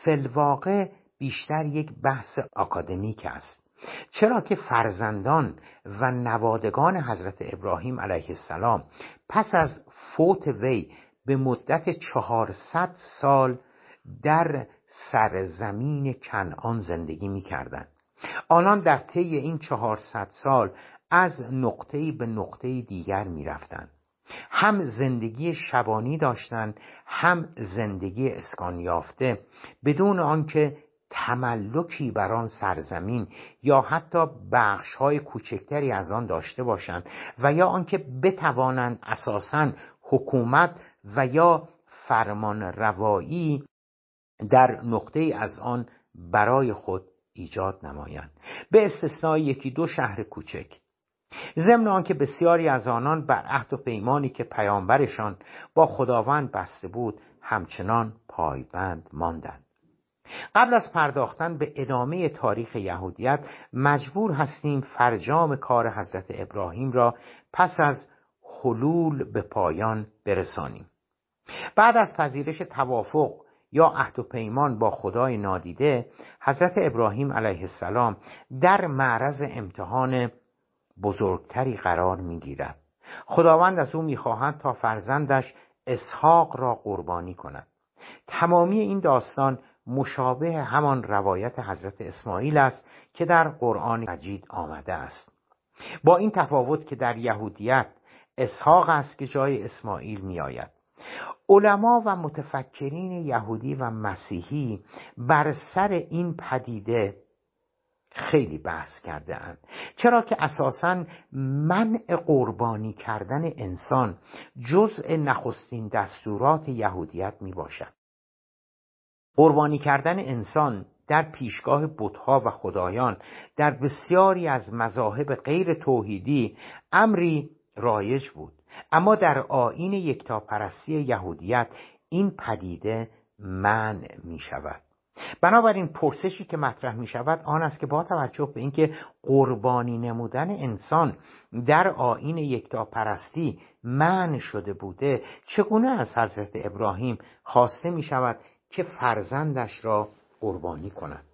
A: فلواقع بیشتر یک بحث آکادمیک است چرا که فرزندان و نوادگان حضرت ابراهیم علیه السلام پس از فوت وی به مدت چهارصد سال در سرزمین کنعان زندگی می کردن. آنان در طی این چهارصد سال از نقطه‌ای به نقطه دیگر می رفتن. هم زندگی شبانی داشتند هم زندگی اسکان یافته بدون آنکه تملکی بر آن سرزمین یا حتی بخش های کوچکتری از آن داشته باشند و یا آنکه بتوانند اساسا حکومت و یا فرمان روایی در نقطه از آن برای خود ایجاد نمایند. به استثنای یکی دو شهر کوچک. ضمن آنکه بسیاری از آنان بر عهد و پیمانی که پیامبرشان با خداوند بسته بود همچنان پایبند ماندند. قبل از پرداختن به ادامه تاریخ یهودیت مجبور هستیم فرجام کار حضرت ابراهیم را پس از حلول به پایان برسانیم. بعد از پذیرش توافق یا عهد و پیمان با خدای نادیده حضرت ابراهیم علیه السلام در معرض امتحان بزرگتری قرار می‌گیرد. خداوند از او می‌خواهد تا فرزندش اسحاق را قربانی کند. تمامی این داستان مشابه همان روایت حضرت اسماعیل است که در قرآن مجید آمده است. با این تفاوت که در یهودیت اسحاق است که جای اسماعیل می آید علما و متفکرین یهودی و مسیحی بر سر این پدیده خیلی بحث کرده اند چرا که اساسا منع قربانی کردن انسان جزء نخستین دستورات یهودیت می باشد قربانی کردن انسان در پیشگاه بتها و خدایان در بسیاری از مذاهب غیر توحیدی امری رایج بود. اما در آین یکتاپرستی یهودیت این پدیده منع می شود بنابراین پرسشی که مطرح می شود آن است که با توجه به اینکه قربانی نمودن انسان در آین یکتاپرستی من شده بوده چگونه از حضرت ابراهیم خواسته می شود که فرزندش را قربانی کند.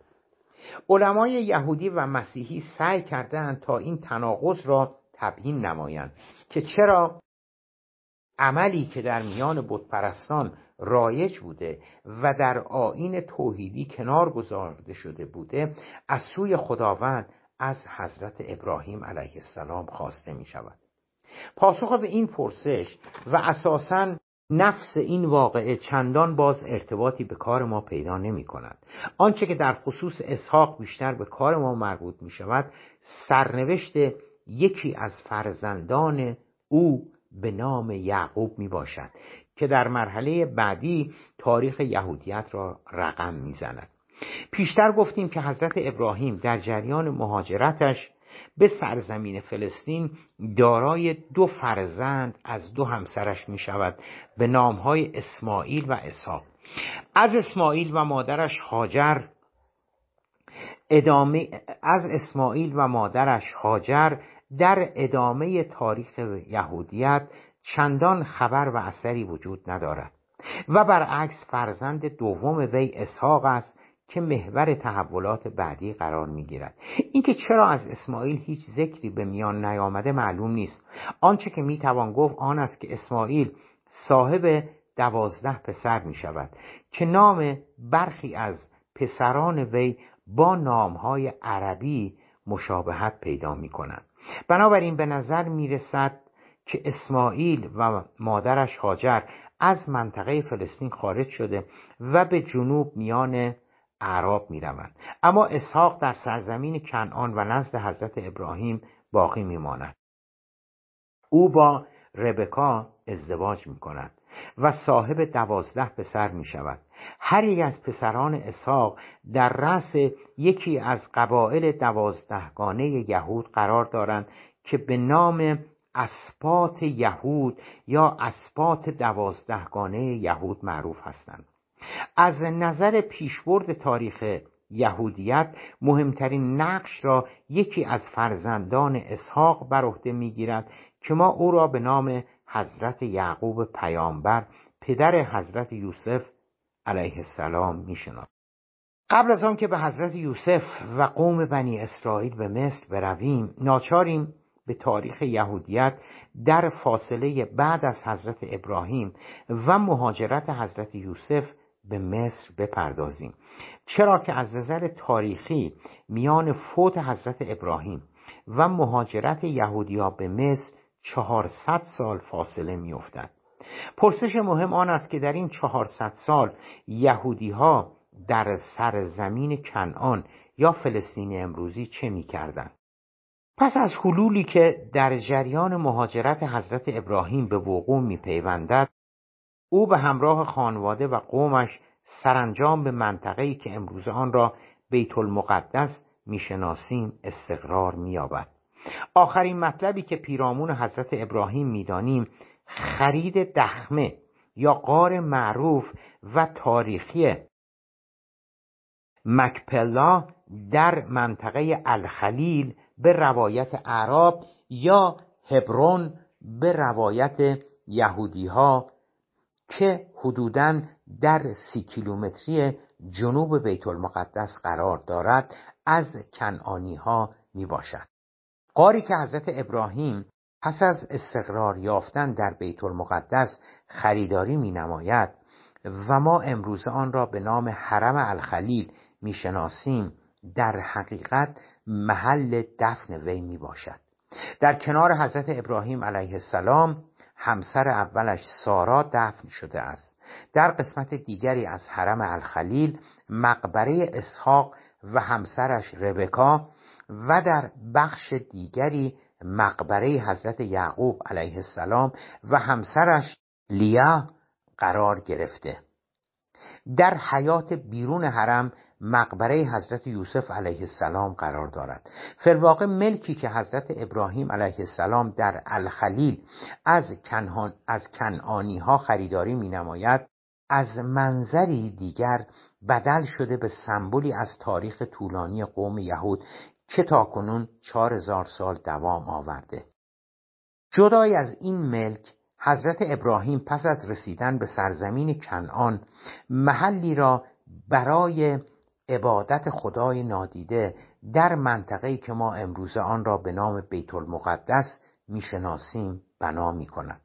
A: علمای یهودی و مسیحی سعی کردند تا این تناقض را تبیین نمایند که چرا عملی که در میان بتپرستان رایج بوده و در آین توحیدی کنار گذارده شده بوده از سوی خداوند از حضرت ابراهیم علیه السلام خواسته می شود پاسخ به این پرسش و اساساً نفس این واقعه چندان باز ارتباطی به کار ما پیدا نمی کند. آنچه که در خصوص اسحاق بیشتر به کار ما مربوط می شود سرنوشت یکی از فرزندان او به نام یعقوب می باشد که در مرحله بعدی تاریخ یهودیت را رقم می‌زند پیشتر گفتیم که حضرت ابراهیم در جریان مهاجرتش به سرزمین فلسطین دارای دو فرزند از دو همسرش می شود به نامهای اسماعیل و اسحاق. از اسماعیل و مادرش هاجر ادامه از اسماعیل و مادرش هاجر در ادامه تاریخ یهودیت چندان خبر و اثری وجود ندارد. و برعکس فرزند دوم وی اسحاق است که محور تحولات بعدی قرار می گیرد اینکه چرا از اسماعیل هیچ ذکری به میان نیامده معلوم نیست. آنچه که می توان گفت آن است که اسماعیل صاحب دوازده پسر می شود که نام برخی از پسران وی با نامهای عربی مشابهت پیدا می کنند بنابراین به نظر می رسد که اسماعیل و مادرش هاجر از منطقه فلسطین خارج شده و به جنوب میان اعراب می روند. اما اسحاق در سرزمین کنعان و نزد حضرت ابراهیم باقی می ماند. او با ربکا ازدواج می کند و صاحب دوازده پسر می شود هر یک از پسران اسحاق در رأس یکی از قبایل دوازدهگانه یهود قرار دارند که به نام اسبات یهود یا اسبات دوازدهگانه یهود معروف هستند از نظر پیشبرد تاریخ یهودیت مهمترین نقش را یکی از فرزندان اسحاق بر عهده می‌گیرد که ما او را به نام حضرت یعقوب پیامبر پدر حضرت یوسف علیه السلام می‌شناسیم. قبل از آن که به حضرت یوسف و قوم بنی اسرائیل به مصر برویم ناچاریم به تاریخ یهودیت در فاصله بعد از حضرت ابراهیم و مهاجرت حضرت یوسف به مصر بپردازیم. چرا که از نظر تاریخی میان فوت حضرت ابراهیم و مهاجرت یهودیا به مصر چهارصد سال فاصله میافتد. پرسش مهم آن است که در این چهارصد سال یهودی ها در سرزمین کنعان یا فلسطین امروزی چه می‌کردند؟ پس از حلولی که در جریان مهاجرت حضرت ابراهیم به وقوع میپیوندد او به همراه خانواده و قومش سرانجام به منطقه‌ای که امروز آن را بیت المقدس می‌شناسیم استقرار مییابد. آخرین مطلبی که پیرامون حضرت ابراهیم می‌دانیم خرید دخمه یا قار معروف و تاریخی مکپلا در منطقه الخلیل به روایت عرب یا هبرون به روایت یهودی ها که حدوداً در سی کیلومتری جنوب بیت المقدس قرار دارد از کنعانی ها می باشد. قاری که حضرت ابراهیم پس از استقرار یافتن در بیت المقدس خریداری می نماید و ما امروز آن را به نام حرم الخلیل می شناسیم در حقیقت محل دفن وی می باشد در کنار حضرت ابراهیم علیه السلام همسر اولش سارا دفن شده است. در قسمت دیگری از حرم الخلیل مقبره اسحاق و همسرش ربکا و در بخش دیگری مقبره حضرت یعقوب علیه السلام و همسرش لیا قرار گرفته. در حیات بیرون حرم مقبره حضرت یوسف علیه السلام قرار دارد. فلواقع ملکی که حضرت ابراهیم علیه السلام در الخلیل از, کنان از کنعانی ها خریداری می نماید از منظری دیگر بدل شده به سمبولی از تاریخ طولانی قوم یهود که تاکنون چهار هزار سال دوام آورده. جدای از این ملک حضرت ابراهیم پس از رسیدن به سرزمین کنعان محلی را برای عبادت خدای نادیده در منطقه‌ای که ما امروزه آن را به نام بیت المقدس می‌شناسیم بنا می کند.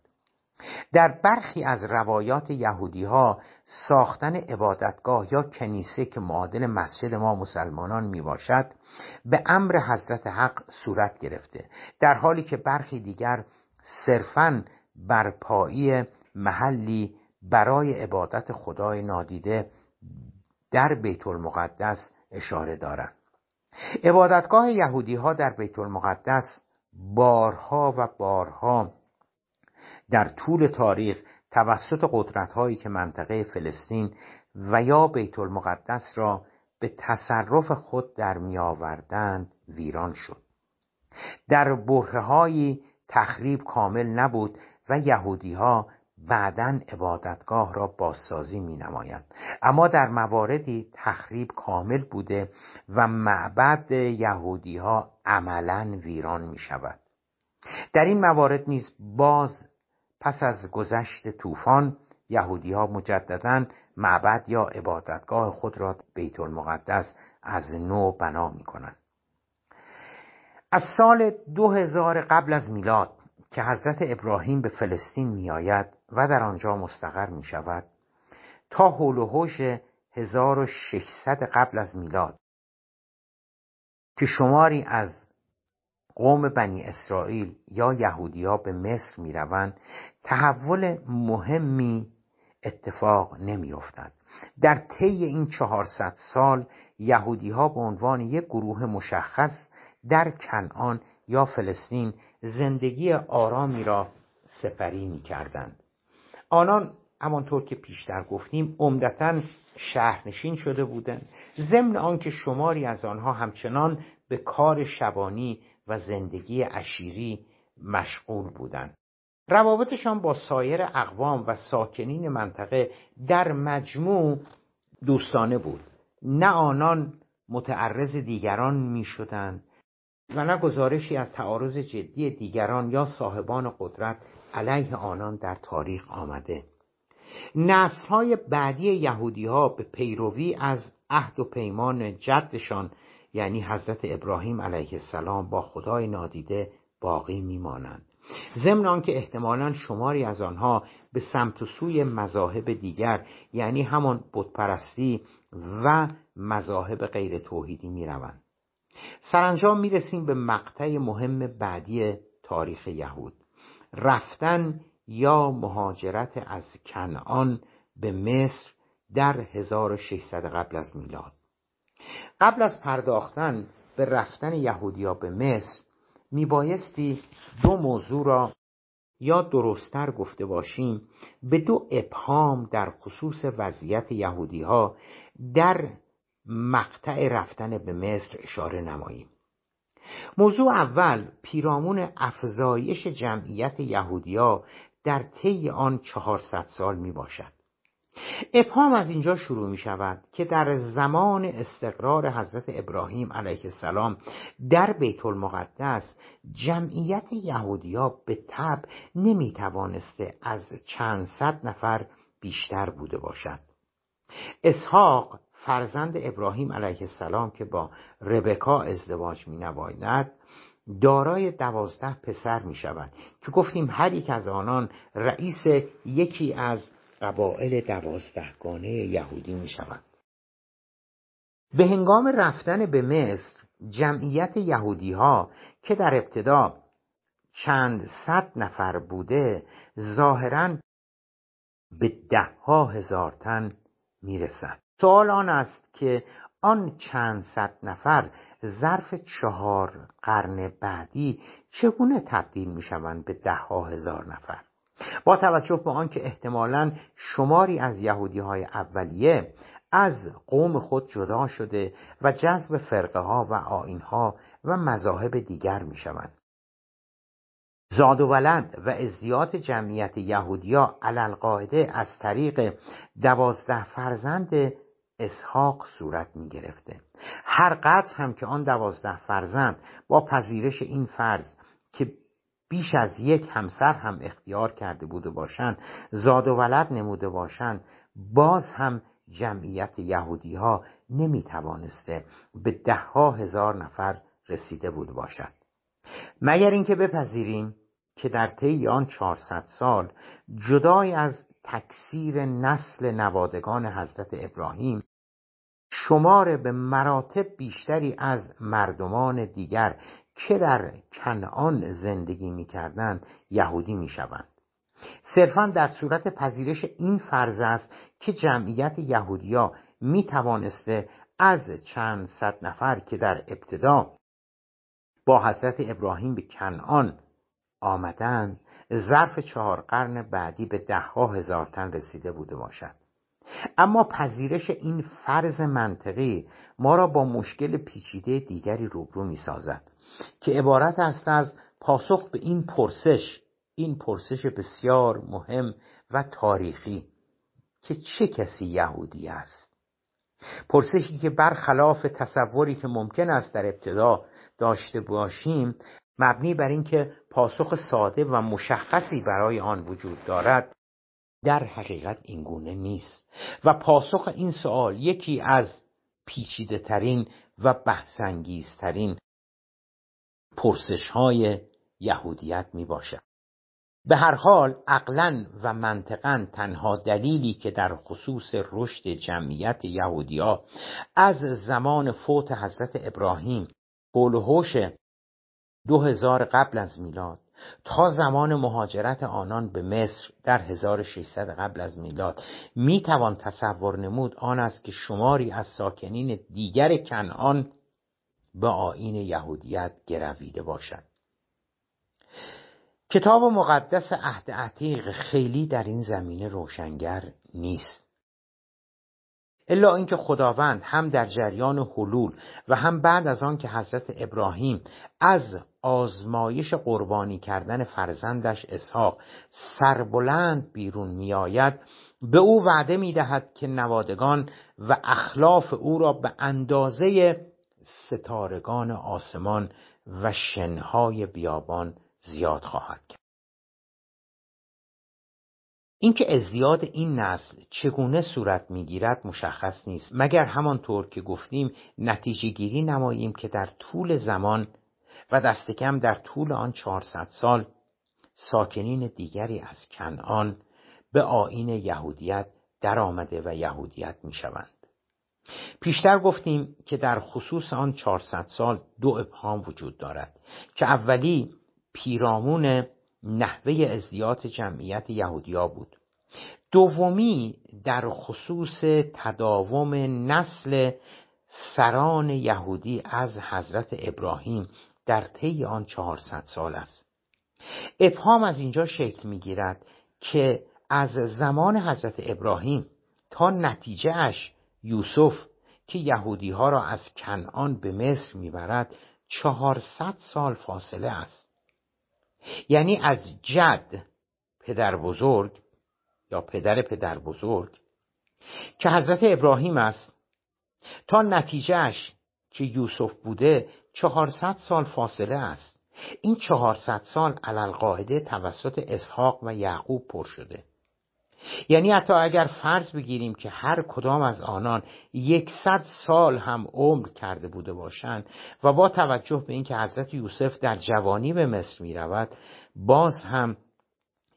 A: در برخی از روایات یهودی ها ساختن عبادتگاه یا کنیسه که معادل مسجد ما مسلمانان می باشد به امر حضرت حق صورت گرفته در حالی که برخی دیگر صرفاً برپایی محلی برای عبادت خدای نادیده در بیت المقدس اشاره دارند. عبادتگاه یهودی ها در بیت المقدس بارها و بارها در طول تاریخ توسط قدرت هایی که منطقه فلسطین و یا بیت المقدس را به تصرف خود در می آوردند ویران شد. در بره تخریب کامل نبود و یهودی ها بعدا عبادتگاه را بازسازی می نمایند اما در مواردی تخریب کامل بوده و معبد یهودی ها عملا ویران می شود در این موارد نیز باز پس از گذشت طوفان یهودی ها مجددا معبد یا عبادتگاه خود را بیت المقدس از نو بنا می کنند از سال 2000 قبل از میلاد که حضرت ابراهیم به فلسطین می آید و در آنجا مستقر می شود تا حول و حوش 1600 قبل از میلاد که شماری از قوم بنی اسرائیل یا یهودیا به مصر می روند تحول مهمی اتفاق نمی افتد. در طی این 400 سال یهودی ها به عنوان یک گروه مشخص در کنعان یا فلسطین زندگی آرامی را سپری می کردند. آنان همانطور که پیشتر گفتیم عمدتا شهرنشین شده بودند. ضمن آنکه شماری از آنها همچنان به کار شبانی و زندگی عشیری مشغول بودند. روابطشان با سایر اقوام و ساکنین منطقه در مجموع دوستانه بود. نه آنان متعرض دیگران می شدند و نه گزارشی از تعارض جدی دیگران یا صاحبان قدرت علیه آنان در تاریخ آمده. های بعدی یهودی ها به پیروی از عهد و پیمان جدشان یعنی حضرت ابراهیم علیه السلام با خدای نادیده باقی میمانند. ضمن آنکه احتمالا شماری از آنها به سمت و سوی مذاهب دیگر یعنی همان بتپرستی و مذاهب غیر توحیدی می‌روند. سرانجام می‌رسیم به مقطع مهم بعدی تاریخ یهود. رفتن یا مهاجرت از کنعان به مصر در 1600 قبل از میلاد. قبل از پرداختن به رفتن یهودیا به مصر میبایستی دو موضوع را یا درستتر گفته باشیم به دو ابهام در خصوص وضعیت یهودی ها در مقطع رفتن به مصر اشاره نماییم. موضوع اول پیرامون افزایش جمعیت یهودیا در طی آن چهارصد سال می باشد ابهام از اینجا شروع می شود که در زمان استقرار حضرت ابراهیم علیه السلام در بیت المقدس جمعیت یهودیا به تب نمی توانسته از چند صد نفر بیشتر بوده باشد. اسحاق فرزند ابراهیم علیه السلام که با ربکا ازدواج می نواید دارای دوازده پسر می شود که گفتیم هر یک از آنان رئیس یکی از قبائل دوازدهگانه یهودی می شود به هنگام رفتن به مصر جمعیت یهودی ها که در ابتدا چند صد نفر بوده ظاهرا به ده ها هزار تن می رسد سوال آن است که آن چند صد نفر ظرف چهار قرن بعدی چگونه تبدیل می شوند به ده ها هزار نفر با توجه به آنکه احتمالا شماری از یهودی های اولیه از قوم خود جدا شده و جذب فرقه ها و آین ها و مذاهب دیگر می شوند. زاد و ولد و ازدیاد جمعیت یهودیا علالقاعده از طریق دوازده فرزند اسحاق صورت می گرفته هر قطع هم که آن دوازده فرزند با پذیرش این فرض که بیش از یک همسر هم اختیار کرده بوده باشند زاد و ولد نموده باشند باز هم جمعیت یهودی ها نمی توانسته به ده ها هزار نفر رسیده بود باشد. مگر اینکه بپذیریم که در طی آن 400 سال جدای از تکثیر نسل نوادگان حضرت ابراهیم شمار به مراتب بیشتری از مردمان دیگر که در کنعان زندگی می‌کردند یهودی می‌شوند. صرفا در صورت پذیرش این فرض است که جمعیت یهودیا می توانسته از چند صد نفر که در ابتدا با حضرت ابراهیم به کنعان آمدن ظرف چهار قرن بعدی به ده ها هزار تن رسیده بوده باشد. اما پذیرش این فرض منطقی ما را با مشکل پیچیده دیگری روبرو می سازد که عبارت است از پاسخ به این پرسش این پرسش بسیار مهم و تاریخی که چه کسی یهودی است. پرسشی که برخلاف تصوری که ممکن است در ابتدا داشته باشیم مبنی بر اینکه پاسخ ساده و مشخصی برای آن وجود دارد در حقیقت اینگونه نیست. و پاسخ این سوال یکی از پیچیده ترین و بحثانگیزترین پرسش های یهودیت می باشد به هر حال عقلا و منطقا تنها دلیلی که در خصوص رشد جمعیت یهودیا از زمان فوت حضرت ابراهیم قول و دو هزار قبل از میلاد تا زمان مهاجرت آنان به مصر در 1600 قبل از میلاد می توان تصور نمود آن است که شماری از ساکنین دیگر کنعان به آین یهودیت گرویده باشد. کتاب مقدس عهد عتیق خیلی در این زمینه روشنگر نیست. الا اینکه خداوند هم در جریان حلول و هم بعد از آن که حضرت ابراهیم از آزمایش قربانی کردن فرزندش اسحاق سربلند بیرون میآید به او وعده می‌دهد که نوادگان و اخلاف او را به اندازه ستارگان آسمان و شنهای بیابان زیاد خواهد کرد. اینکه ازدیاد این نسل چگونه صورت می‌گیرد مشخص نیست مگر همانطور که گفتیم نتیجه گیری نماییم که در طول زمان و دست کم در طول آن 400 سال ساکنین دیگری از کنعان به آین یهودیت در آمده و یهودیت می شوند. پیشتر گفتیم که در خصوص آن 400 سال دو ابهام وجود دارد که اولی پیرامون نحوه ازدیاد جمعیت یهودیا بود. دومی در خصوص تداوم نسل سران یهودی از حضرت ابراهیم در طی آن چهارصد سال است. ابهام از اینجا شکل می‌گیرد که از زمان حضرت ابراهیم تا نتیجه اش یوسف که یهودی ها را از کنعان به مصر می‌برد چهارصد سال فاصله است. یعنی از جد پدر بزرگ یا پدر پدر بزرگ که حضرت ابراهیم است تا نتیجهش که یوسف بوده چهارصد سال فاصله است. این چهارصد سال علالقاعده توسط اسحاق و یعقوب پر شده. یعنی حتی اگر فرض بگیریم که هر کدام از آنان یکصد سال هم عمر کرده بوده باشند و با توجه به اینکه حضرت یوسف در جوانی به مصر می رود باز هم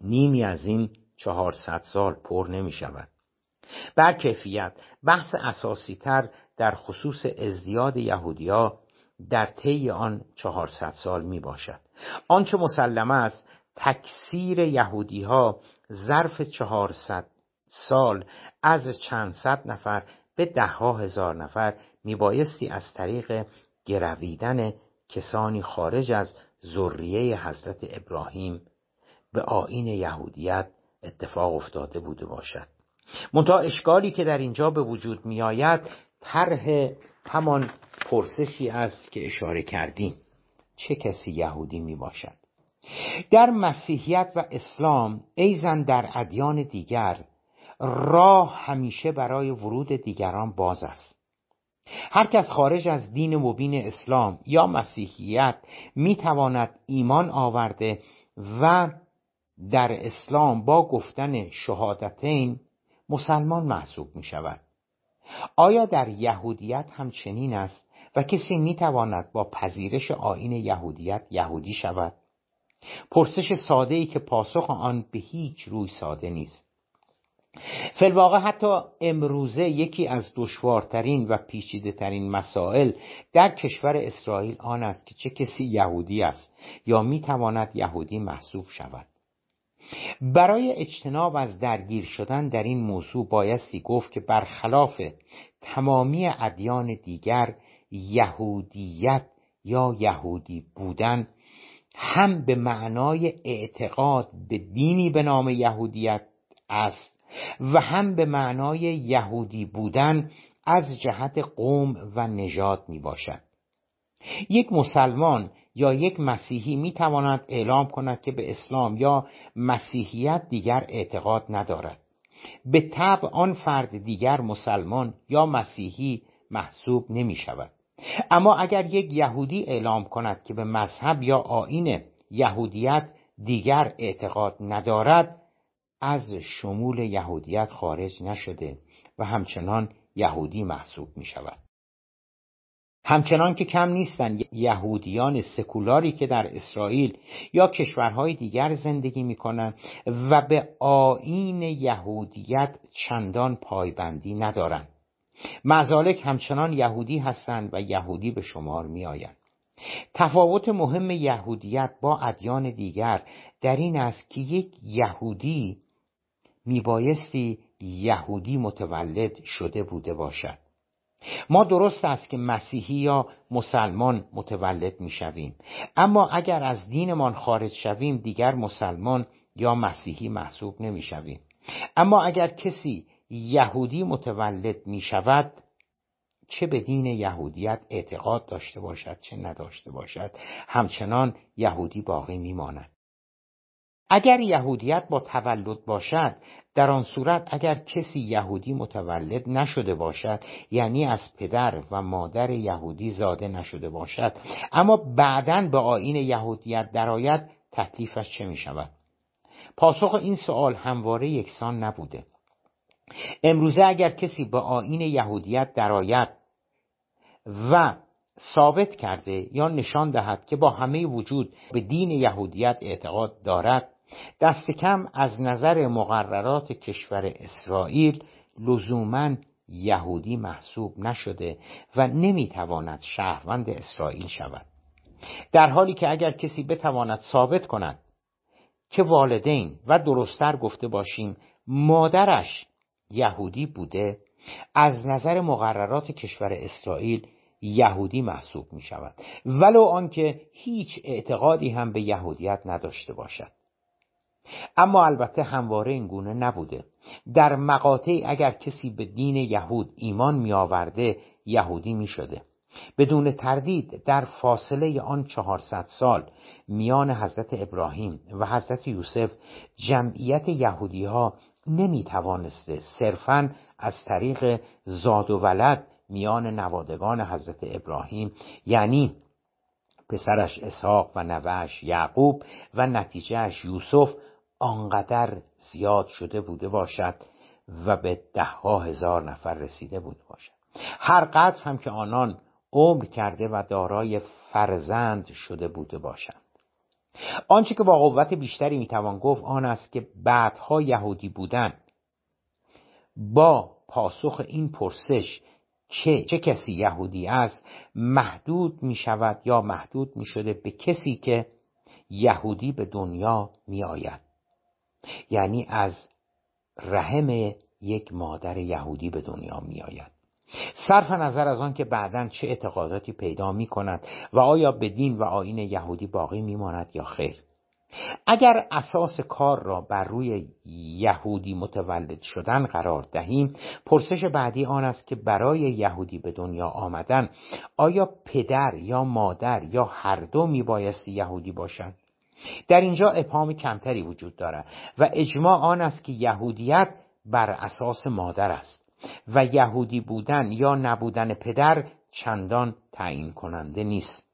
A: نیمی از این چهارصد سال پر نمی شود بر کیفیت بحث اساسی تر در خصوص ازدیاد یهودیا در طی آن چهارصد سال می باشد آنچه مسلمه است تکثیر یهودی ها ظرف چهارصد سال از چند صد نفر به ده ها هزار نفر میبایستی از طریق گرویدن کسانی خارج از ذریه حضرت ابراهیم به آین یهودیت اتفاق افتاده بوده باشد. منتها اشکالی که در اینجا به وجود میآید طرح همان پرسشی است که اشاره کردیم. چه کسی یهودی می باشد در مسیحیت و اسلام ایزن در ادیان دیگر راه همیشه برای ورود دیگران باز است. هر کس خارج از دین مبین اسلام یا مسیحیت می تواند ایمان آورده و در اسلام با گفتن شهادتین مسلمان محسوب می شود آیا در یهودیت هم چنین است و کسی می تواند با پذیرش آین یهودیت یهودی شود؟ پرسش ساده ای که پاسخ آن به هیچ روی ساده نیست. فلواقع حتی امروزه یکی از دشوارترین و پیچیده ترین مسائل در کشور اسرائیل آن است که چه کسی یهودی است یا می تواند یهودی محسوب شود. برای اجتناب از درگیر شدن در این موضوع بایستی گفت که برخلاف تمامی ادیان دیگر یهودیت یا یهودی بودن هم به معنای اعتقاد به دینی به نام یهودیت است و هم به معنای یهودی بودن از جهت قوم و نژاد می باشد یک مسلمان یا یک مسیحی می تواند اعلام کند که به اسلام یا مسیحیت دیگر اعتقاد ندارد. به طبع آن فرد دیگر مسلمان یا مسیحی محسوب نمی شود اما اگر یک یهودی اعلام کند که به مذهب یا آین یهودیت دیگر اعتقاد ندارد از شمول یهودیت خارج نشده و همچنان یهودی محسوب می شود همچنان که کم نیستند یهودیان سکولاری که در اسرائیل یا کشورهای دیگر زندگی می کنند و به آین یهودیت چندان پایبندی ندارند. مزالک همچنان یهودی هستند و یهودی به شمار می آیند. تفاوت مهم یهودیت با ادیان دیگر در این است که یک یهودی میبایستی یهودی متولد شده بوده باشد. ما درست است که مسیحی یا مسلمان متولد می‌شویم. اما اگر از دینمان خارج شویم دیگر مسلمان یا مسیحی محسوب نمی‌شویم. اما اگر کسی یهودی متولد می شود چه به دین یهودیت اعتقاد داشته باشد چه نداشته باشد همچنان یهودی باقی میماند. اگر یهودیت با تولد باشد در آن صورت اگر کسی یهودی متولد نشده باشد یعنی از پدر و مادر یهودی زاده نشده باشد اما بعدا به آین یهودیت درآید تکلیفش چه می شود پاسخ این سوال همواره یکسان نبوده. امروزه اگر کسی به آین یهودیت درآید و ثابت کرده یا نشان دهد که با همه وجود به دین یهودیت اعتقاد دارد دست کم از نظر مقررات کشور اسرائیل لزوما یهودی محسوب نشده و نمی‌تواند شهروند اسرائیل شود. در حالی که اگر کسی بتواند ثابت کند که والدین و درستتر گفته باشیم مادرش یهودی بوده از نظر مقررات کشور اسرائیل یهودی محسوب می شود ولو آنکه هیچ اعتقادی هم به یهودیت نداشته باشد. اما البته همواره این گونه نبوده. در مقاطعی اگر کسی به دین یهود ایمان می آورده یهودی می شده بدون تردید در فاصله آن چهارصد سال میان حضرت ابراهیم و حضرت یوسف جمعیت یهودی ها نمی توانسته صرفا از طریق زاد و ولد میان نوادگان حضرت ابراهیم یعنی پسرش اسحاق و نوش یعقوب و نتیجهش یوسف آنقدر زیاد شده بوده باشد و به دهها هزار نفر رسیده بوده باشد. هر قدر هم که آنان عمر کرده و دارای فرزند شده بوده باشند. آنچه که با قوت بیشتری می‌توان گفت آن است که بعدها یهودی بودن با پاسخ این پرسش چه, چه کسی یهودی است محدود می شود یا محدود می شده به کسی که یهودی به دنیا می آید یعنی از رحم یک مادر یهودی به دنیا می آید صرف نظر از آن که بعدا چه اعتقاداتی پیدا می کند و آیا به دین و آین یهودی باقی می ماند یا خیر. اگر اساس کار را بر روی یهودی متولد شدن قرار دهیم پرسش بعدی آن است که برای یهودی به دنیا آمدن آیا پدر یا مادر یا هر دو میبایستی یهودی باشد در اینجا ابهام کمتری وجود دارد و اجماع آن است که یهودیت بر اساس مادر است. و یهودی بودن یا نبودن پدر چندان تعیین کننده نیست.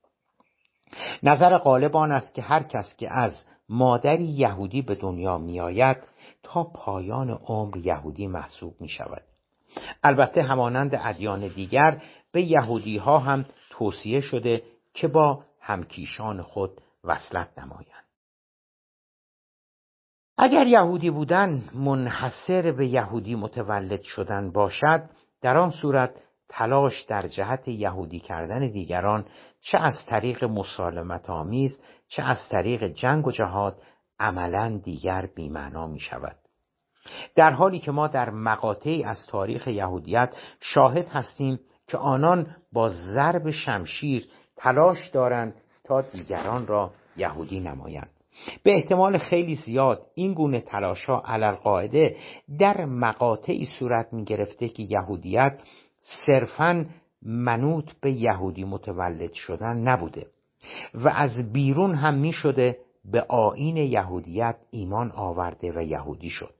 A: نظر غالب آن است که هر کس که از مادری یهودی به دنیا میآید تا پایان عمر یهودی محسوب می شود البته همانند ادیان دیگر به یهودی ها هم توصیه شده که با همکیشان خود وصلت نمایند. اگر یهودی بودن منحصر به یهودی متولد شدن باشد در آن صورت تلاش در جهت یهودی کردن دیگران چه از طریق مسالمت آمیز چه از طریق جنگ و جهاد عملا دیگر بیمعنا می شود در حالی که ما در مقاطعی از تاریخ یهودیت شاهد هستیم که آنان با ضرب شمشیر تلاش دارند تا دیگران را یهودی نمایند. به احتمال خیلی زیاد این گونه تلاش ها قاعده در مقاطعی صورت می گرفته که یهودیت صرفا منوط به یهودی متولد شدن نبوده و از بیرون هم می شده به آین یهودیت ایمان آورده و یهودی شد.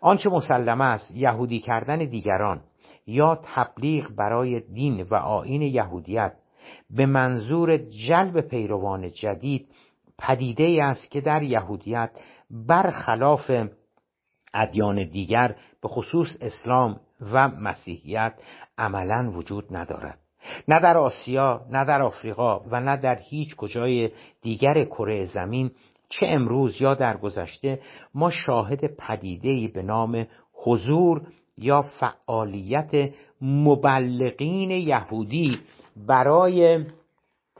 A: آنچه مسلمه است یهودی کردن دیگران یا تبلیغ برای دین و آین یهودیت به منظور جلب پیروان جدید پدیده ای است که در یهودیت برخلاف ادیان دیگر به خصوص اسلام و مسیحیت عملا وجود ندارد. نه در آسیا نه در آفریقا و نه در هیچ کجای دیگر کره زمین چه امروز یا در گذشته ما شاهد پدیده‌ای به نام حضور یا فعالیت مبلغین یهودی برای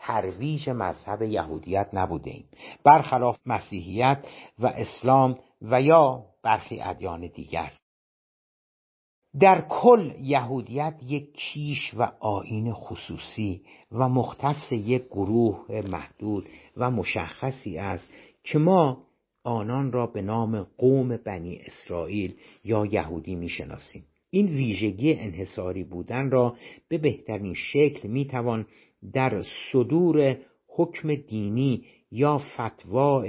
A: ترویج مذهب یهودیت نبوده ایم. برخلاف مسیحیت و اسلام و یا برخی ادیان دیگر. در کل یهودیت یک کیش و آین خصوصی و مختص یک گروه محدود و مشخصی است که ما آنان را به نام قوم بنی اسرائیل یا یهودی می‌شناسیم. این ویژگی انحصاری بودن را به بهترین شکل می‌توان در صدور حکم دینی یا فتوا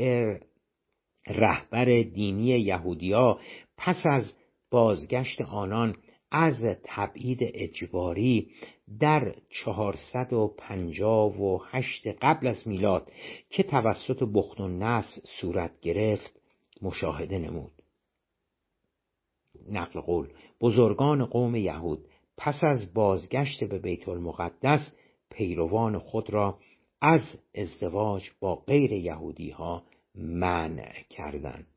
A: رهبر دینی یهودیا پس از بازگشت آنان از تبعید اجباری در 458 قبل از میلاد که توسط بخت و نس صورت گرفت مشاهده نمود. نقل قول بزرگان قوم یهود پس از بازگشت به بیت المقدس پیروان خود را از ازدواج با غیر یهودی ها منع کردند.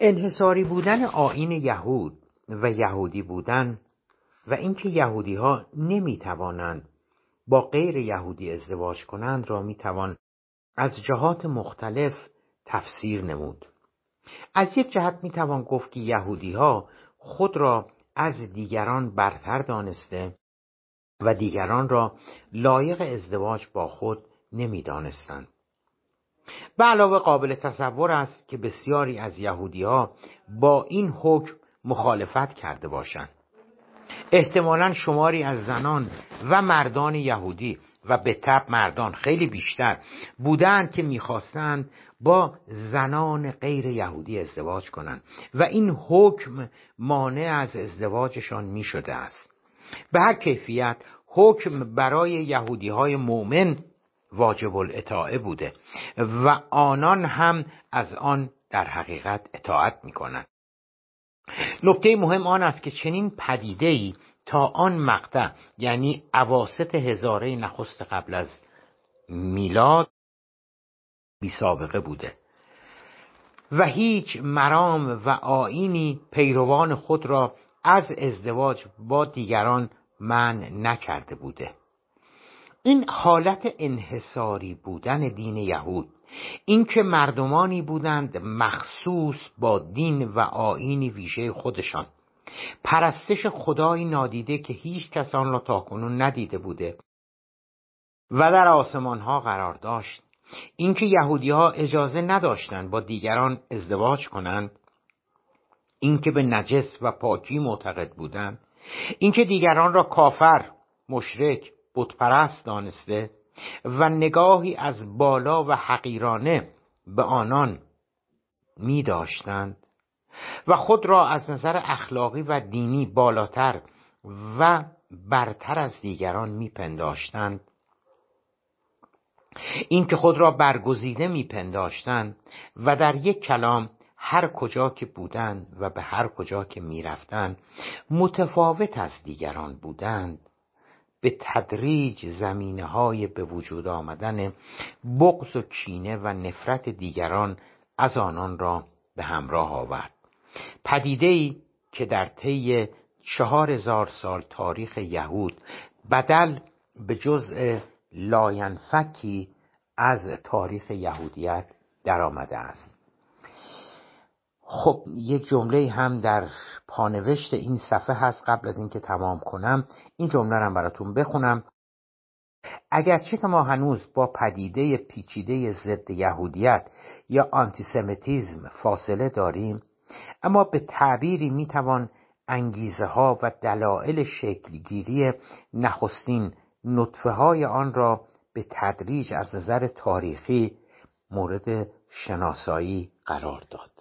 A: انحصاری بودن آین یهود و یهودی بودن و اینکه یهودی ها نمی توانند با غیر یهودی ازدواج کنند را می توان از جهات مختلف تفسیر نمود. از یک جهت می توان گفت که یهودی ها خود را از دیگران برتر دانسته و دیگران را لایق ازدواج با خود نمی‌دانستند. به علاوه قابل تصور است که بسیاری از یهودی ها با این حکم مخالفت کرده باشند احتمالا شماری از زنان و مردان یهودی و به تب مردان خیلی بیشتر بودند که می‌خواستند با زنان غیر یهودی ازدواج کنند. و این حکم مانع از ازدواجشان می شده است. به هر کیفیت حکم برای یهودی های مؤمن واجب الاطاعه بوده و آنان هم از آن در حقیقت اطاعت می کنند نکته مهم آن است که چنین پدیده تا آن مقطع یعنی عواست هزاره نخست قبل از میلاد بی سابقه بوده. و هیچ مرام و آینی پیروان خود را از ازدواج با دیگران من نکرده بوده. این حالت انحصاری بودن دین یهود اینکه مردمانی بودند مخصوص با دین و آینی ویژه خودشان. پرستش خدای نادیده که هیچ کس آن را تاکنون ندیده بوده و در آسمان ها قرار داشت. اینکه یهودی ها اجازه نداشتند با دیگران ازدواج کنند اینکه به نجس و پاکی معتقد بودند اینکه دیگران را کافر مشرک بتپرست دانسته و نگاهی از بالا و حقیرانه به آنان می داشتند و خود را از نظر اخلاقی و دینی بالاتر و برتر از دیگران میپنداشتند. اینکه خود را برگزیده میپنداشتند و در یک کلام هر کجا که بودند و به هر کجا که می‌رفتند متفاوت از دیگران بودند. به تدریج زمینه های به وجود آمدن بغض و کینه و نفرت دیگران از آنان را به همراه آورد. پدیده ای که در طی چهار هزار سال تاریخ یهود بدل به جزء لاینفکی از تاریخ یهودیت درآمده است. خب یک جمله هم در پانوشت این صفحه هست قبل از اینکه تمام کنم. این جمله رو براتون بخونم. اگرچه که ما هنوز با پدیده پیچیده ضد یهودیت یا آنتیسمیتیزم فاصله داریم اما به تعبیری می‌توان انگیزه ها و دلایل شکلگیری نخستین نطفه های آن را به تدریج از نظر تاریخی مورد شناسایی قرار داد.